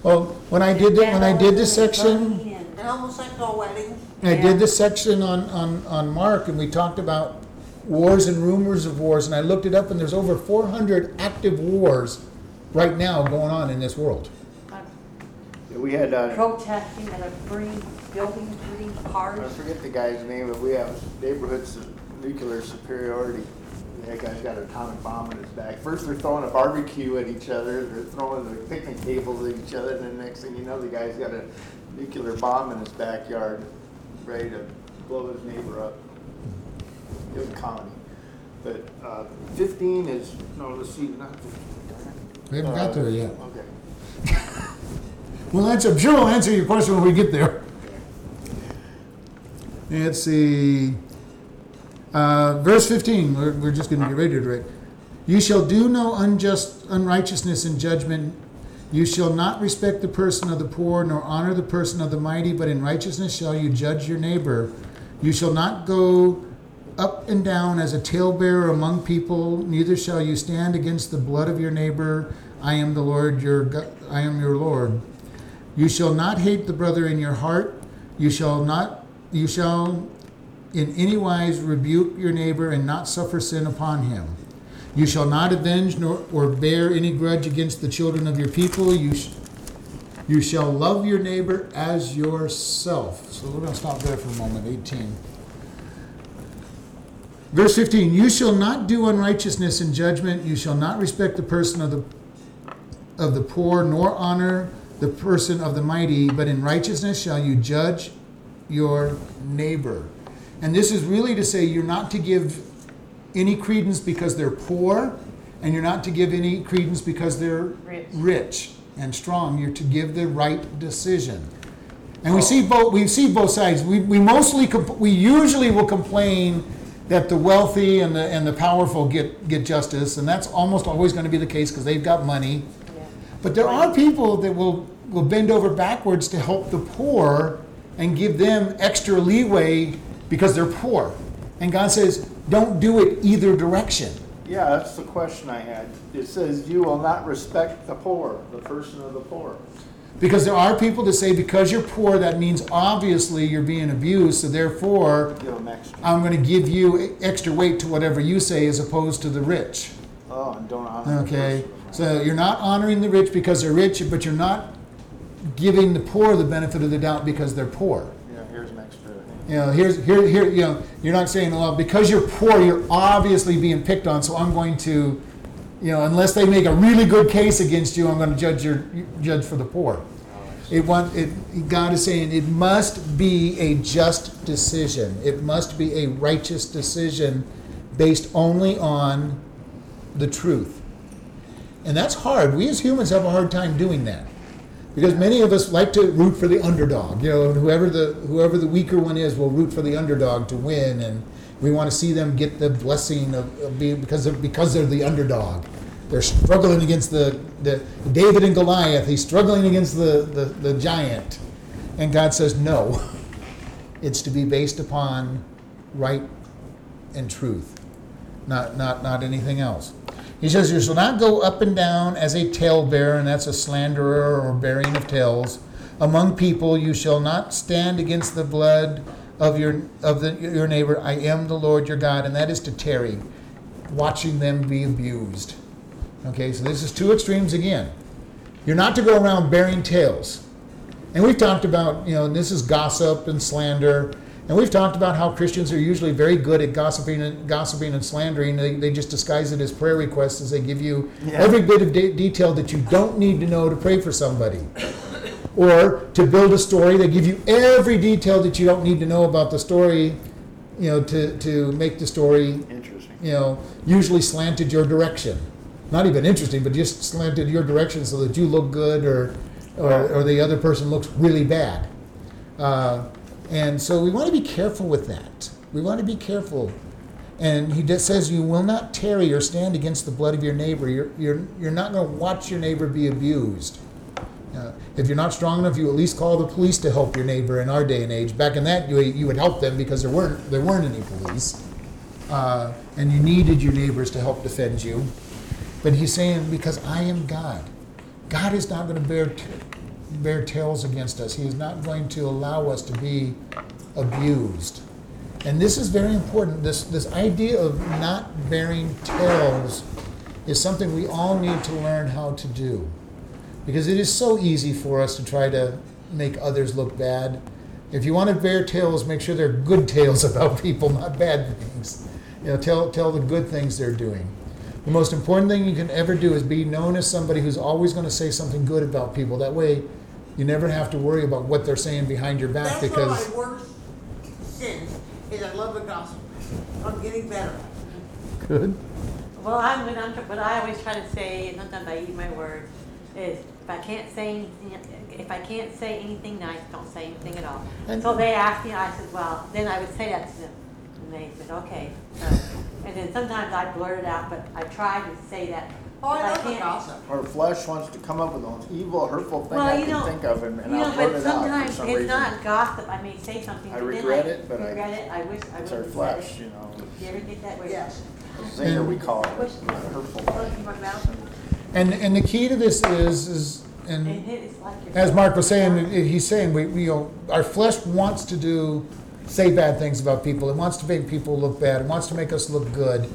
Well, when I did the, when I did this section, burning and- An homosexual wedding. I did this section on, on, on Mark, and we talked about wars and rumors of wars, and I looked it up, and there's over 400 active wars right now going on in this world. Yeah, We had, uh, protesting that are burning buildings, burning cars. I forget the guy's name, but we have neighborhoods of nuclear superiority. That guy's got an atomic bomb in his back. First they're throwing a barbecue at each other, they're throwing the picnic tables at each other, and then next thing you know, the guy's got a nuclear bomb in his backyard, ready to blow his neighbor up. It was comedy, But, uh, fifteen is, no, let's see, not fifteen. We haven't got there yet. Okay. *laughs* Well, that's, I'm sure we'll answer your question when we get there. Let's see. Uh, verse 15, we're, we're just going to get ready to read. You shall do no unjust unrighteousness in judgment. You shall not respect the person of the poor, nor honor the person of the mighty, but in righteousness shall you judge your neighbor. You shall not go up and down as a talebearer among people, neither shall you stand against the blood of your neighbor. I am the Lord your go- I am your Lord. You shall not hate the brother in your heart. You shall not you shall in any wise rebuke your neighbor and not suffer sin upon him. You shall not avenge nor or bear any grudge against the children of your people. You sh- you shall love your neighbor as yourself. So we're going to stop there for a moment. 18. Verse 15 You shall not do unrighteousness in judgment. You shall not respect the person of the of the poor, nor honor the person of the mighty, but in righteousness shall you judge your neighbor. And this is really to say you're not to give any credence because they're poor, and you're not to give any credence because they're Rich. rich and strong. You're to give the right decision. And we oh. see both. We see both sides. We, we mostly comp- we usually will complain that the wealthy and the and the powerful get get justice, and that's almost always going to be the case because they've got money. Yeah. But there are people that will, will bend over backwards to help the poor and give them extra leeway because they're poor. And God says, don't do it either direction. Yeah, that's the question I had. It says, you will not respect the poor, the person of the poor. Because there are people that say, because you're poor, that means obviously you're being abused, so therefore Give them extra. I'm going to give you extra weight to whatever you say as opposed to the rich. Oh, and don't honor the Okay? person. So you're not honoring the rich because they're rich, but you're not giving the poor the benefit of the doubt because they're poor. Yeah, here's an extra. You know, here's here here you know, you're not saying, well, because you're poor, you're obviously being picked on, so I'm going to, you know, unless they make a really good case against you, I'm going to judge your judge for the poor. It want it God is saying it must be a just decision. It must be a righteous decision based only on the truth. And that's hard. We as humans have a hard time doing that. Because many of us like to root for the underdog. You know, whoever the whoever the weaker one is will root for the underdog to win, and we want to see them get the blessing of, of being because of, because they're the underdog. They're struggling against the, the David and Goliath. He's struggling against the, the, the giant, and God says no. *laughs* It's to be based upon right and truth, not not not anything else. He says, You shall not go up and down as a talebearer, and that's a slanderer or bearing of tales. Among people you shall not stand against the blood of your of the, your neighbor. I am the Lord your God, and that is to tarry, watching them be abused. Okay, so this is two extremes again. You're not to go around bearing tales. And we've talked about, you know, this is gossip and slander. And we've talked about how Christians are usually very good at gossiping and gossiping and slandering. They, they just disguise it as prayer requests as they give you Yeah. every bit of de- detail that you don't need to know to pray for somebody. Or to build a story, they give you every detail that you don't need to know about the story, you know, to, to make the story Interesting. you know, usually slanted your direction. Not even interesting, but just slanted your direction so that you look good or, or, or the other person looks really bad. Uh, and so we want to be careful with that. We want to be careful. And he says, You will not tarry or stand against the blood of your neighbor. You're, you're, you're not going to watch your neighbor be abused. Uh, if you're not strong enough, you at least call the police to help your neighbor in our day and age. Back in that, you, you would help them because there weren't, there weren't any police uh, and you needed your neighbors to help defend you. But he's saying, because I am God, God is not going to bear t- bear tales against us. He is not going to allow us to be abused. And this is very important. This this idea of not bearing tales is something we all need to learn how to do. Because it is so easy for us to try to make others look bad. If you want to bear tales, make sure they're good tales *laughs* about people, not bad things. You know, tell tell the good things they're doing. The most important thing you can ever do is be known as somebody who's always going to say something good about people. That way, you never have to worry about what they're saying behind your back That's because one of my worst sins, is I love the gospel. I'm getting better. Good. Well, I'm, when I'm, what I always try to say, and sometimes I eat my words, is if I can't say anything, if I can't say anything nice, don't say anything at all. And- So they asked me, I said, well, then I would say that to them, and they said, okay. So, And then sometimes I blurt it out, but I try to say that. Oh, I if love can't- gossip. Her flesh wants to come up with the most evil, hurtful thing Well, I you can know, think of, and, and you I'll know, blurt but it out for sometimes some it's reason. not gossip. I may say something. I but then regret it, but I- regret it. I wish I It's would our have flesh, said you it. know. You ever get that way? Yes. Zinger, we mm. call it, Push- not hurtful oh, Push thing. my mouth. And, and the key to this is, is, And and it is like your- as Mark was saying, it- he's saying, we, we, you know, our flesh wants to do, say bad things about people. It wants to make people look bad. It wants to make us look good.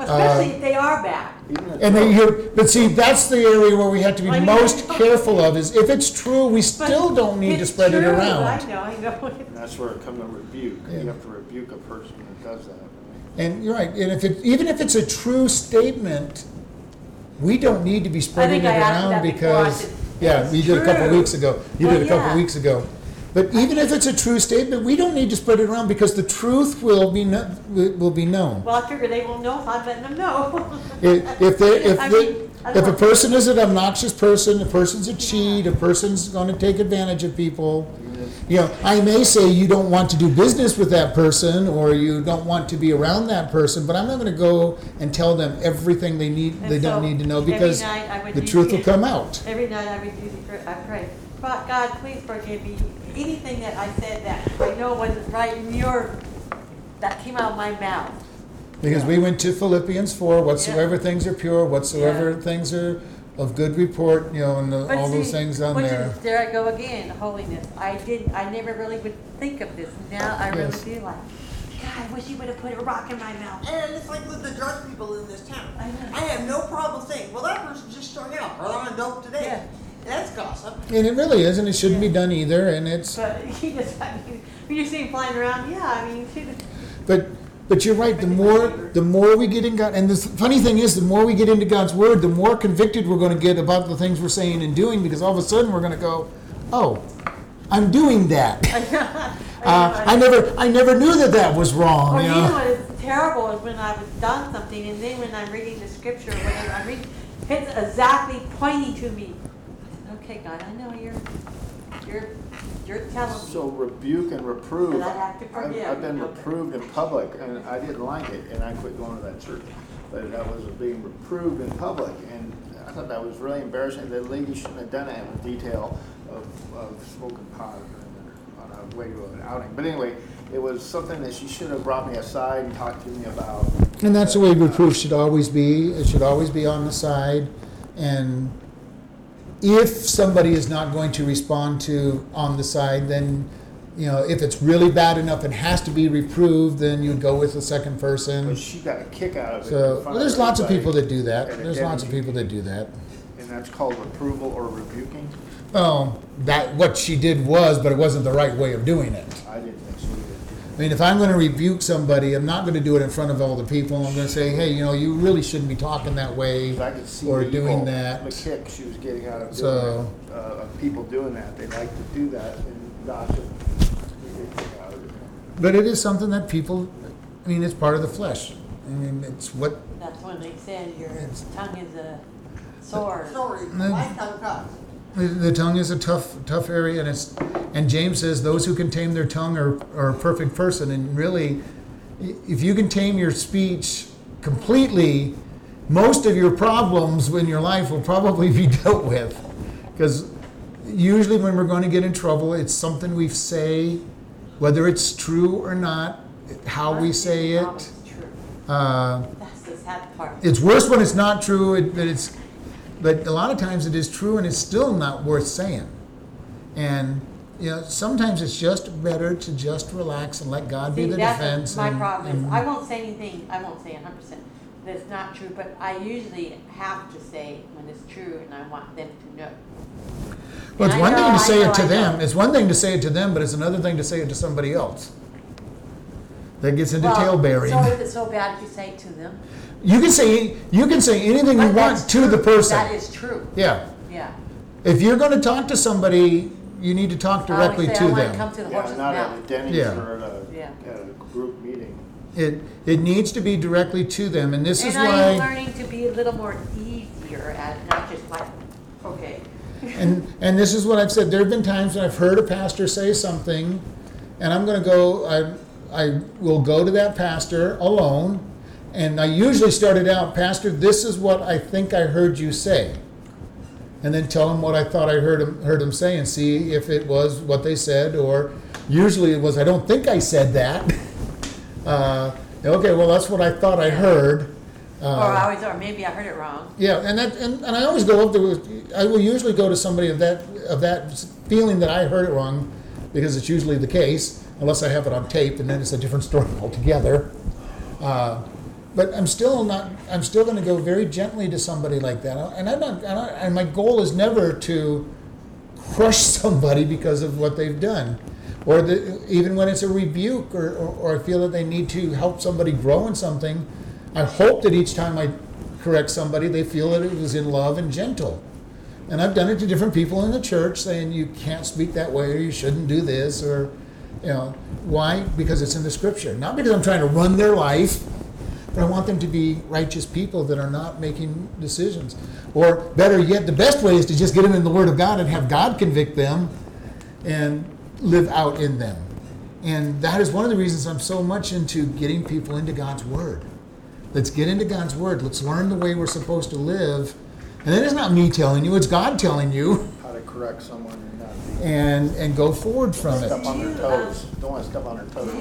Especially uh, if they are bad. And then truth. you, but see, that's the area where we have to be I mean, most I know. careful of, is if it's true, we But still don't need to it's spread it true. around. I know, I know. *laughs* And that's where it comes to rebuke. Yeah. You have to rebuke a person that does that. And you're right, and if it, even if it's a true statement, we don't need to be spreading it think I asked you around that before. I because, said, yeah, "It's we did a couple true." weeks ago. You Well, did a couple yeah. weeks ago. But even if it's a true statement, we don't need to spread it around because the truth will be, kno- will be known. Well, I figure they won't know if I'm letting them know. *laughs* If, if they, if I they, mean, I if don't a person is an obnoxious person, a person's a cheat, a person's gonna take advantage of people, you know, I may say you don't want to do business with that person or you don't want to be around that person, but I'm not gonna go and tell them everything they need, And they don't so, need to know every because night I would the do- truth will come out. Every night I would do the, pr- I pray, but God, please forgive me. Anything that I said that I know wasn't right in your, that came out of my mouth. Because we went to Philippians four, whatsoever things are pure, whatsoever Yeah. things are of good report, you know, and the- But all those things on which is- there. There I go again, holiness. I did, I never really would think of this. Now I really Yes. do like, God, I wish you would have put a rock in my mouth. And it's like with the drug people in this town. I know. I have no problem saying, well, that person just struck out, or they're on dope today. Yeah. That's gossip. And it really is, and it shouldn't be done either, and it's, But *laughs* you just, I mean, when you see him flying around, yeah, I mean, you should But, but you're right, the more, the more we get in God, and the funny thing is, the more we get into God's word, the more convicted we're gonna get about the things we're saying and doing, because all of a sudden, we're gonna go, oh, I'm doing that. *laughs* *laughs* Uh, I never, I never knew that that was Or wrong, you you know know? what is terrible is when I've done something and then when I'm reading the scripture or whatever, I'm reading, it's exactly pointing to me. I said, Okay, God, I know you're, you're, you're telling me. So rebuke and reprove. And I have to I've- forgive, I've been you reproved in public, and I didn't like it, and I quit going to that church. But I was being reproved in public, and I thought that was really embarrassing. The lady shouldn't have done that in detail of, of smoking pot on a uh, way to an outing. But anyway, it was something that she should have brought me aside and talked to me about. And that's the way reproof should always be, it should always be on the side, and if somebody is not going to respond to on the side, then, you know, if it's really bad enough and has to be reproved, then you'd go with the second But person. she got a kick out of it. in So, front there's lots of everybody, people that do that, and it there's lots of people that do that. And that's called approval or rebuking? Well, that, what she did was, but it wasn't the right way of doing it. I didn't think so either. I mean, if I'm gonna rebuke somebody, I'm not gonna do it in front of all the people, I'm gonna say, hey, you know, you really shouldn't be talking that way I could see or the doing evil, that. the kick she was getting out of So- doing it, uh, of people doing that. They like to do that and gossip. They get a kick out of it. But it is something that people, I mean, it's part of the flesh. I mean, it's what, That's when they said your tongue is a sword. Sorry, my tongue cuts. The, the tongue is a tough, tough area, and it's, and James says, those who can tame their tongue are, are a perfect person. And really, if you can tame your speech completely, most of your problems in your life will probably be *laughs* dealt with. Because usually when we're going to get in trouble, it's something we say, whether it's true or not, how we say it. Uh, That's the sad part. it's worse when it's not true, it- but it's, but a lot of times it is true and it's still not worth saying. And, you know, sometimes it's just better to just relax and let God be the that's defense. my and- problem is, and- I won't say anything, I won't say hundred percent that's not true, but I usually have to say when it's true and I want them to know. Well, it's I one know, thing to say know, it to them, know. it's one thing to say it to them, but it's another thing to say it to somebody else. That gets into Well, tale bearing. So is it so bad if you say it to them? You can say, you can say anything you But want that's to the true. person. That is true, Yeah. yeah. If you're gonna talk to somebody, you need to talk I always directly say, to I wanna them. come to the Yeah, horse's not at a mouth. Denny's Yeah. or at a, Yeah. at a group meeting. It, it needs to be directly to them, and this is And I am why, learning to be a little more easier at not just like, okay. and, and this is what I've said, there have been times when I've heard a pastor say something, and I'm gonna go, I, I will go to that pastor alone, and I usually started out, Pastor, this is what I think I heard you say. And then tell him what I thought I heard him, heard him say and see if it was what they said, or usually it was, I don't think I said that. *laughs* Uh, okay, well, that's what I thought I heard. Or I was, or maybe I heard it wrong. Yeah, and that, and, and I always go up to, I will usually go to somebody of that, of that feeling that I heard it wrong, because it's usually the case, unless I have it on tape, and then it's a different story *laughs* altogether. Uh, But I'm still not, I'm still gonna go very gently to somebody like that, and I'm not, and I, and my goal is never to crush *laughs* somebody because of what they've done. Or the, even when it's a rebuke, or, or, or I feel that they need to help somebody grow in something, I hope that each time I correct somebody, they feel that it was in love and gentle. And I've done it to different people in the church, saying you can't speak that way, or you shouldn't do this, or, you know, why? Because it's in the scripture. Not because I'm trying to run their life, but I want them to be righteous people that are not making decisions. Or better yet, the best way is to just get them in the Word of God and have God convict them and live out in them. And that is one of the reasons I'm so much into getting people into God's Word. Let's get into God's Word. Let's learn the way we're supposed to live. And then it's not me telling you, it's God telling you, How to correct someone and and, and go forward from it. step on their toes, don't wanna step on their toes.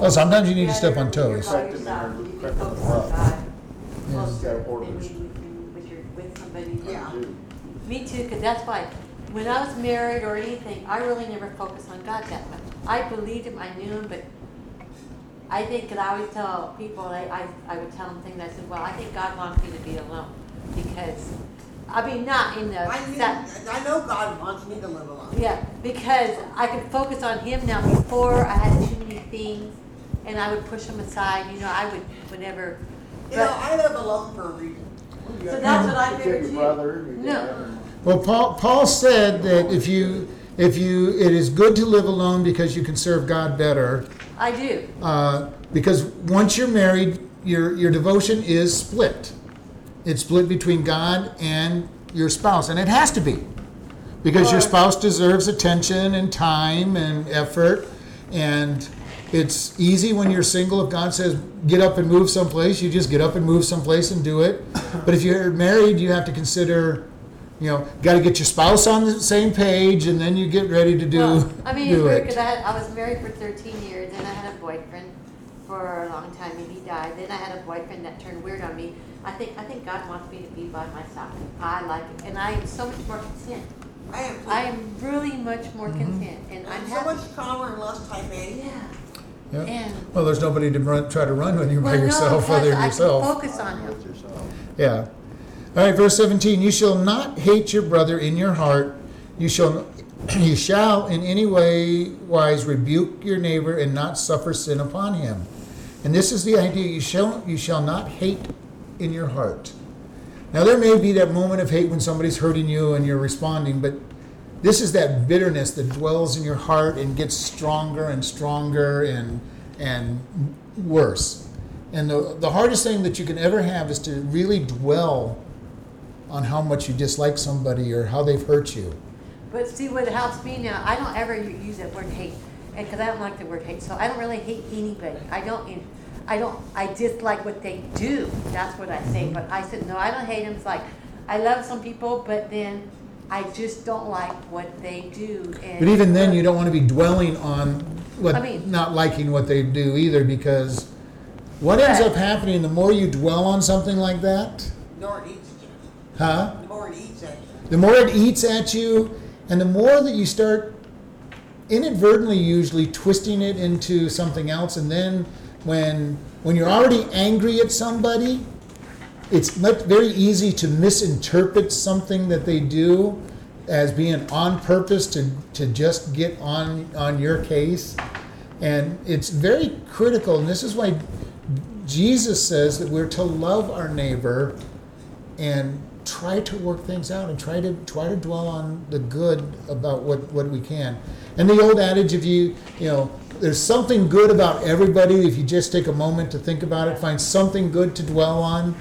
Well, sometimes you need to step on toes. Correct them in correct them focus in on love. God. You Closer got than orders. maybe when with somebody. Yeah. Me too, because that's why, when I was married or anything, I really never focused on God that much. I believed him, I knew him, but I think that I always tell people, I, I, I would tell them things, I said, well, I think God wants me to be alone. Because, I mean, not in the, I knew, that, I know God wants me to live alone. yeah, because I could focus on him now. Before, I had too many things, and I would push them aside, you know, I would, whenever. You know, I live alone for a reason. So that's what I You figured too. brother, your No. Well, Paul, Paul said that if you, if you, it is good to live alone because you can serve God better. I do. Uh, because once you're married, your, your devotion is split. It's split between God and your spouse, and it has to be. Because your spouse deserves attention and time and effort. And it's easy when you're single. If God says, get up and move someplace, you just get up and move someplace and do it. But if you're married, you have to consider, you know, got to get your spouse on the same page, and then you get ready to do, Well, I mean, do because I, had- I was married for 13 years, and I had a boyfriend for a long time, and he died. Then I had a boyfriend that turned weird on me. I think I think God wants me to be by myself. I like it, and I am so much more content. I am. too. I am really much more mm-hmm. content, and I'm I'm so happy. much calmer and less type A. Yeah. Yeah. And Well, there's nobody to run, try to run when you're by well, no, yourself, because other than I yourself. can focus on him. yourself. Yeah. All right, verse 17. You shall not hate your brother in your heart. You shall, you *clears throat* shall in any way wise rebuke your neighbor and not suffer sin upon him. And this is the idea. You shall, you shall not hate in your heart. Now, there may be that moment of hate when somebody's hurting you and you're responding, but this is that bitterness that dwells in your heart and gets stronger and stronger and, and worse. And the, the hardest thing that you can ever have is to really dwell on how much you dislike somebody or how they've hurt you. But see, what helps me now, I don't ever use that word hate, and because I don't like the word hate, so I don't really hate anybody. I don't, I don't, I dislike what they do. That's what I say. But I said no, I don't hate them. It's like I love some people, but then I just don't like what they do. And But even then, you don't want to be dwelling on what, I mean- not liking what they do either, because what ends Right. up happening, the more you dwell on something like that, The more it eats you. huh? The more it eats at you. The more it eats at you, and the more that you start inadvertently usually twisting it into something else, and then when when you're already angry at somebody, it's very easy to misinterpret something that they do as being on purpose to, to just get on on your case. And it's very critical, and this is why Jesus says that we're to love our neighbor and try to work things out and try to try to dwell on the good about what, what we can. And the old adage of you you know there's something good about everybody if you just take a moment to think about it, find something good to dwell on,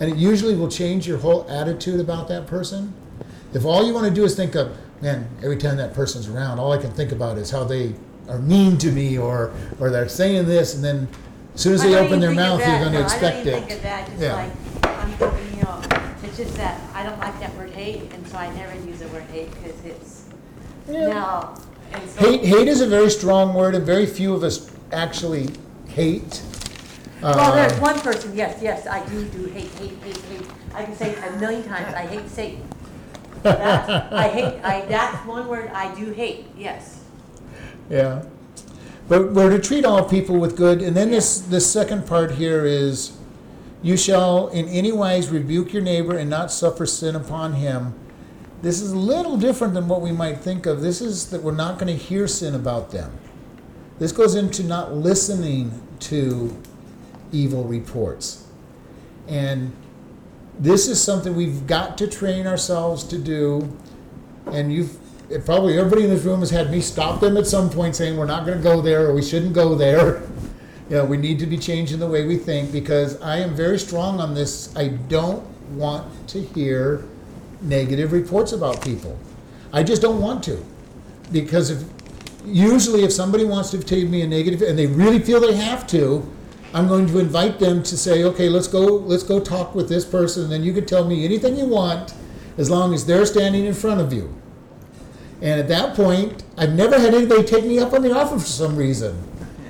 and it usually will change your whole attitude about that person. If all you want to do is think of, man, every time that person's around, all I can think about is how they are mean to me or or they're saying this, and then as soon as I they don't open even their think of mouth, that. you're going to No, expect I don't even it. think of that, just Yeah. like, I'm thinking, you know, it's just that I don't like that word hate, and so I never use the word hate, because it's, Yeah. no. And so- Hate, hate is a very strong word, and very few of us actually hate. Well, there's Uh, one person, yes, yes, I do do hate, hate, hate, hate. I can say a million times, I hate Satan. That's, I hate, I, that's one word I do hate, yes. Yeah. But we're to treat all people with good, and then this, this second part here is, you shall in any wise rebuke your neighbor and not suffer sin upon him. This is a little different than what we might think of. This is that we're not going to hear sin about them. This goes into not listening to evil reports. And this is something we've got to train ourselves to do. And you've probably everybody in this room has had me stop them at some point saying we're not going to go there or we shouldn't go there. *laughs* You know, we need to be changing the way we think because I am very strong on this. I don't want to hear negative reports about people. I just don't want to. Because if usually if somebody wants to tell me a negative and they really feel they have to, I'm going to invite them to say, okay, let's go let's go talk with this person and then you can tell me anything you want as long as they're standing in front of you. And at that point, I've never had anybody take me up on the offer for some reason.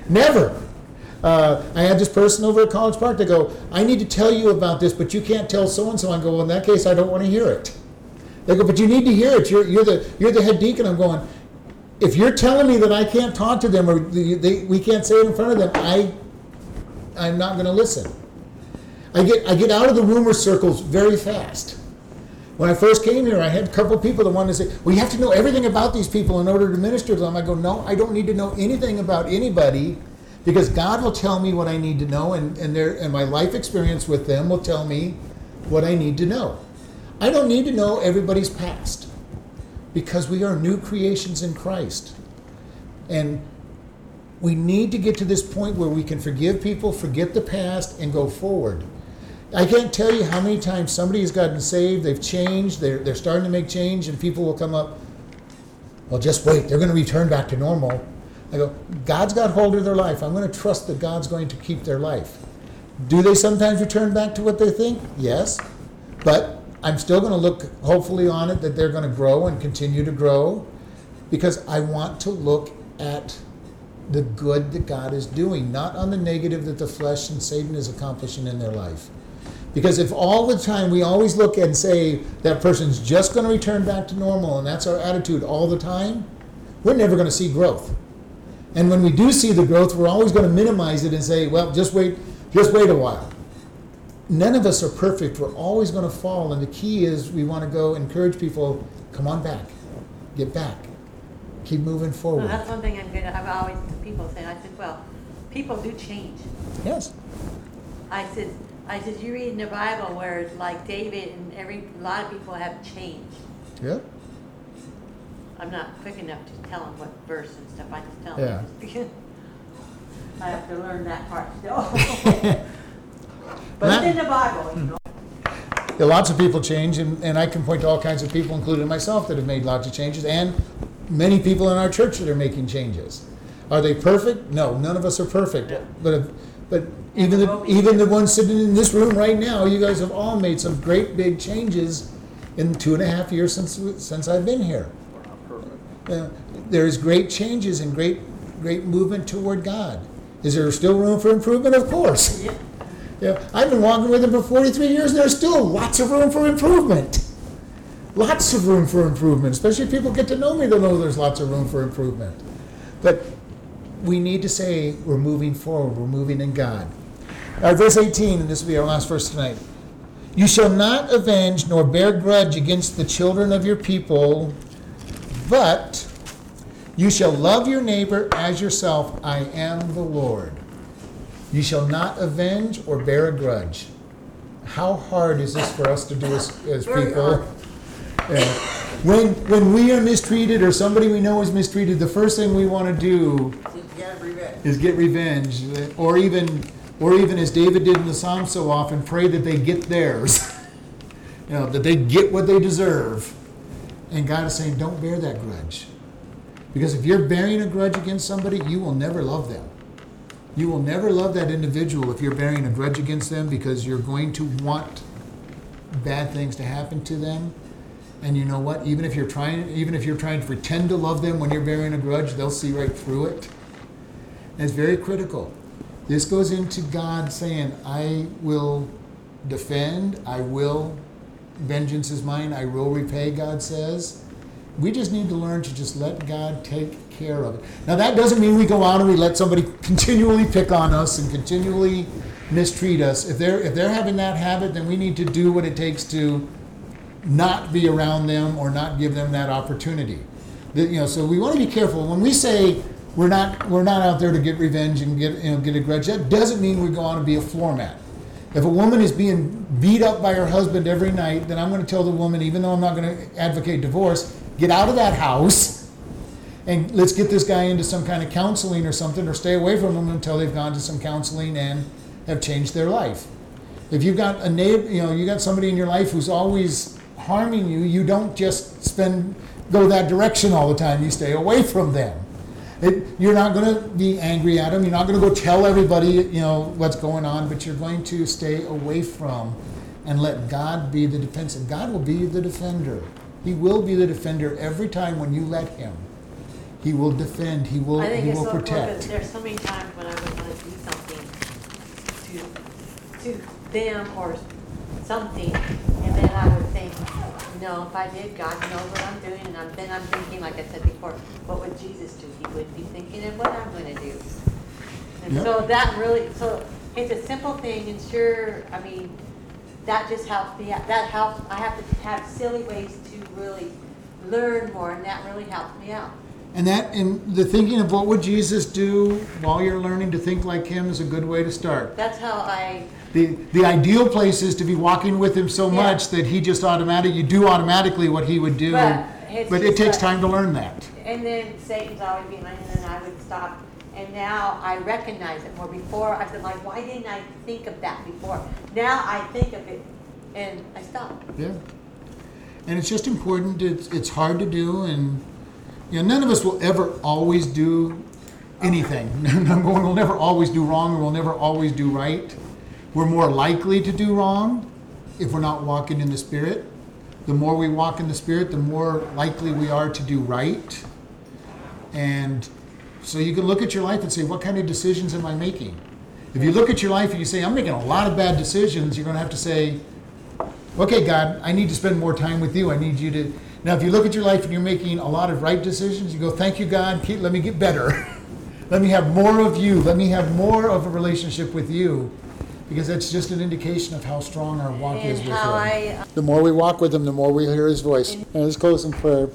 Never. Uh, I had this person over at College Park. They go, I need to tell you about this, but you can't tell so and so. I go, well, in that case, I don't want to hear it. They go, but you need to hear it. You're, you're the you're the head deacon. I'm going. If you're telling me that I can't talk to them or the, they, we can't say it in front of them, I I'm not going to listen. I get I get out of the rumor circles very fast. When I first came here, I had a couple people that wanted to say, "Well, you have to know everything about these people in order to minister to them." I go, "No, I don't need to know anything about anybody, because God will tell me what I need to know, and and and my life experience with them will tell me what I need to know. I don't need to know everybody's past, because we are new creations in Christ, and we need to get to this point where we can forgive people, forget the past, and go forward. I can't tell you how many times somebody has gotten saved, they've changed, they're, they're starting to make change, and people will come up, well, just wait, they're going to return back to normal. I go, God's got hold of their life. I'm going to trust that God's going to keep their life. Do they sometimes return back to what they think? Yes. But I'm still going to look hopefully on it that they're going to grow and continue to grow because I want to look at the good that God is doing, not on the negative that the flesh and Satan is accomplishing in their life. Because if all the time we always look and say that person's just going to return back to normal and that's our attitude all the time, we're never going to see growth. And when we do see the growth, we're always going to minimize it and say, well, just wait, just wait a while. None of us are perfect. We're always going to fall. And the key is we want to go encourage people, come on back, get back, keep moving Well, forward. that's one thing I'm good at, I've always, people say, I said, well, people do change. Yes. I said, I said, you read in the Bible where it's like David and every, a lot of people have changed. Yep. I'm not quick enough to tell them what verse and stuff, I just tell Yeah. them. *laughs* I have to learn that part still. *laughs* But it's in the Bible, you know. Hmm. Yeah, lots of people change, and, and I can point to all kinds of people, including myself, that have made lots of changes, and many people in our church that are making changes. Are they perfect? No, none of us are perfect. But if, but even the, even the ones sitting in this room right now, you guys have all made some great big changes in two and a half years since since I've been here. We're not perfect. Uh, there's great changes and great great movement toward God. Is there still room for improvement? Of course. *laughs* Yeah. Yeah, I've been walking with him for 43 years, and there's still lots of room for improvement. Lots of room for improvement, especially if people get to know me, they'll know there's lots of room for improvement. But we need to say we're moving forward, we're moving in God. Verse 18, and this will be our last verse tonight. You shall not avenge nor bear grudge against the children of your people, but you shall love your neighbor as yourself. I am the Lord. You shall not avenge or bear a grudge. How hard is this for us to do as, as people? Yeah. When, when we are mistreated or somebody we know is mistreated, the first thing we want to do is get revenge, or even, or even as David did in the Psalms so often, pray that they get theirs. *laughs* you know, that they get what they deserve. And God is saying, don't bear that grudge. Because if you're bearing a grudge against somebody, you will never love them. You will never love that individual if you're bearing a grudge against them because you're going to want bad things to happen to them. And you know what? Even if you're trying, even if you're trying to pretend to love them when you're bearing a grudge, they'll see right through it. And it's very critical. This goes into God saying, "I will defend. I will. Vengeance is mine. I will repay." God says. We just need to learn to just let God take care of it. Now that doesn't mean we go out and we let somebody *laughs* continually pick on us and continually mistreat us. If they're if they're having that habit, then we need to do what it takes to not be around them or not give them that opportunity. You know, so we want to be careful when we say we're not we're not out there to get revenge and get you know get a grudge. That doesn't mean we go on to be a floor mat. If a woman is being beat up by her husband every night, then I'm going to tell the woman, even though I'm not going to advocate divorce, get out of that house and let's get this guy into some kind of counseling or something, or stay away from him until they've gone to some counseling and have changed their life. If you've got a neighbor, you know, you got somebody in your life who's always harming you, you don't just spend go that direction all the time. You stay away from them. It, you're not going to be angry at them. You're not going to go tell everybody, you know, what's going on. But you're going to stay away from, and let God be the defense. And God will be the defender. He will be the defender every time when you let Him. He will defend. He will. I think He it's will so cool protect. there's so many times when I would want to do something to, to them or something, then I would think, no, if I did, God knows what I'm doing, and I'm, then I'm thinking, like I said before, what would Jesus do? He would be thinking of what I'm gonna do. And Yep. so that really, so it's a simple thing, and sure, I mean, that just helps me, out. that helps, I have to have silly ways to really learn more, and that really helps me out. And that, and the thinking of what would Jesus do while you're learning to think like Him is a good way to start. That's how I, The, the ideal place is to be walking with him so Yeah. much that he just automatic, you do automatically what he would do. But it's But it just takes like- time to learn that. And then Satan's always behind, and then I would stop. And now I recognize it more. Before I said, like, why didn't I think of that before? Now I think of it, and I stop. Yeah. And it's just important, it's, it's hard to do, and, you know, none of us will ever always do anything. I'm going, we'll never always do wrong, or we'll never always do right. We're more likely to do wrong if we're not walking in the Spirit. The more we walk in the Spirit, the more likely we are to do right. And so you can look at your life and say, what kind of decisions am I making? If you look at your life and you say, I'm making a lot of bad decisions, you're going to have to say, okay, God, I need to spend more time with you. I need you to. Now, if you look at your life and you're making a lot of right decisions, you go, thank you, God. Let me get better. *laughs* let me have more of you. Let me have more of a relationship with you. Because that's just an indication of how strong our walk is And with how Him. I, uh, The more we walk with Him, the more we hear His voice. And let's close in prayer.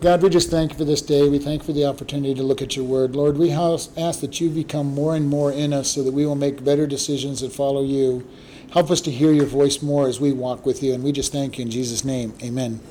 God, we just thank you for this day. We thank you for the opportunity to look at your word. Lord, we ask that you become more and more in us so that we will make better decisions that follow you. Help us to hear your voice more as we walk with you. And we just thank you in Jesus' name. Amen.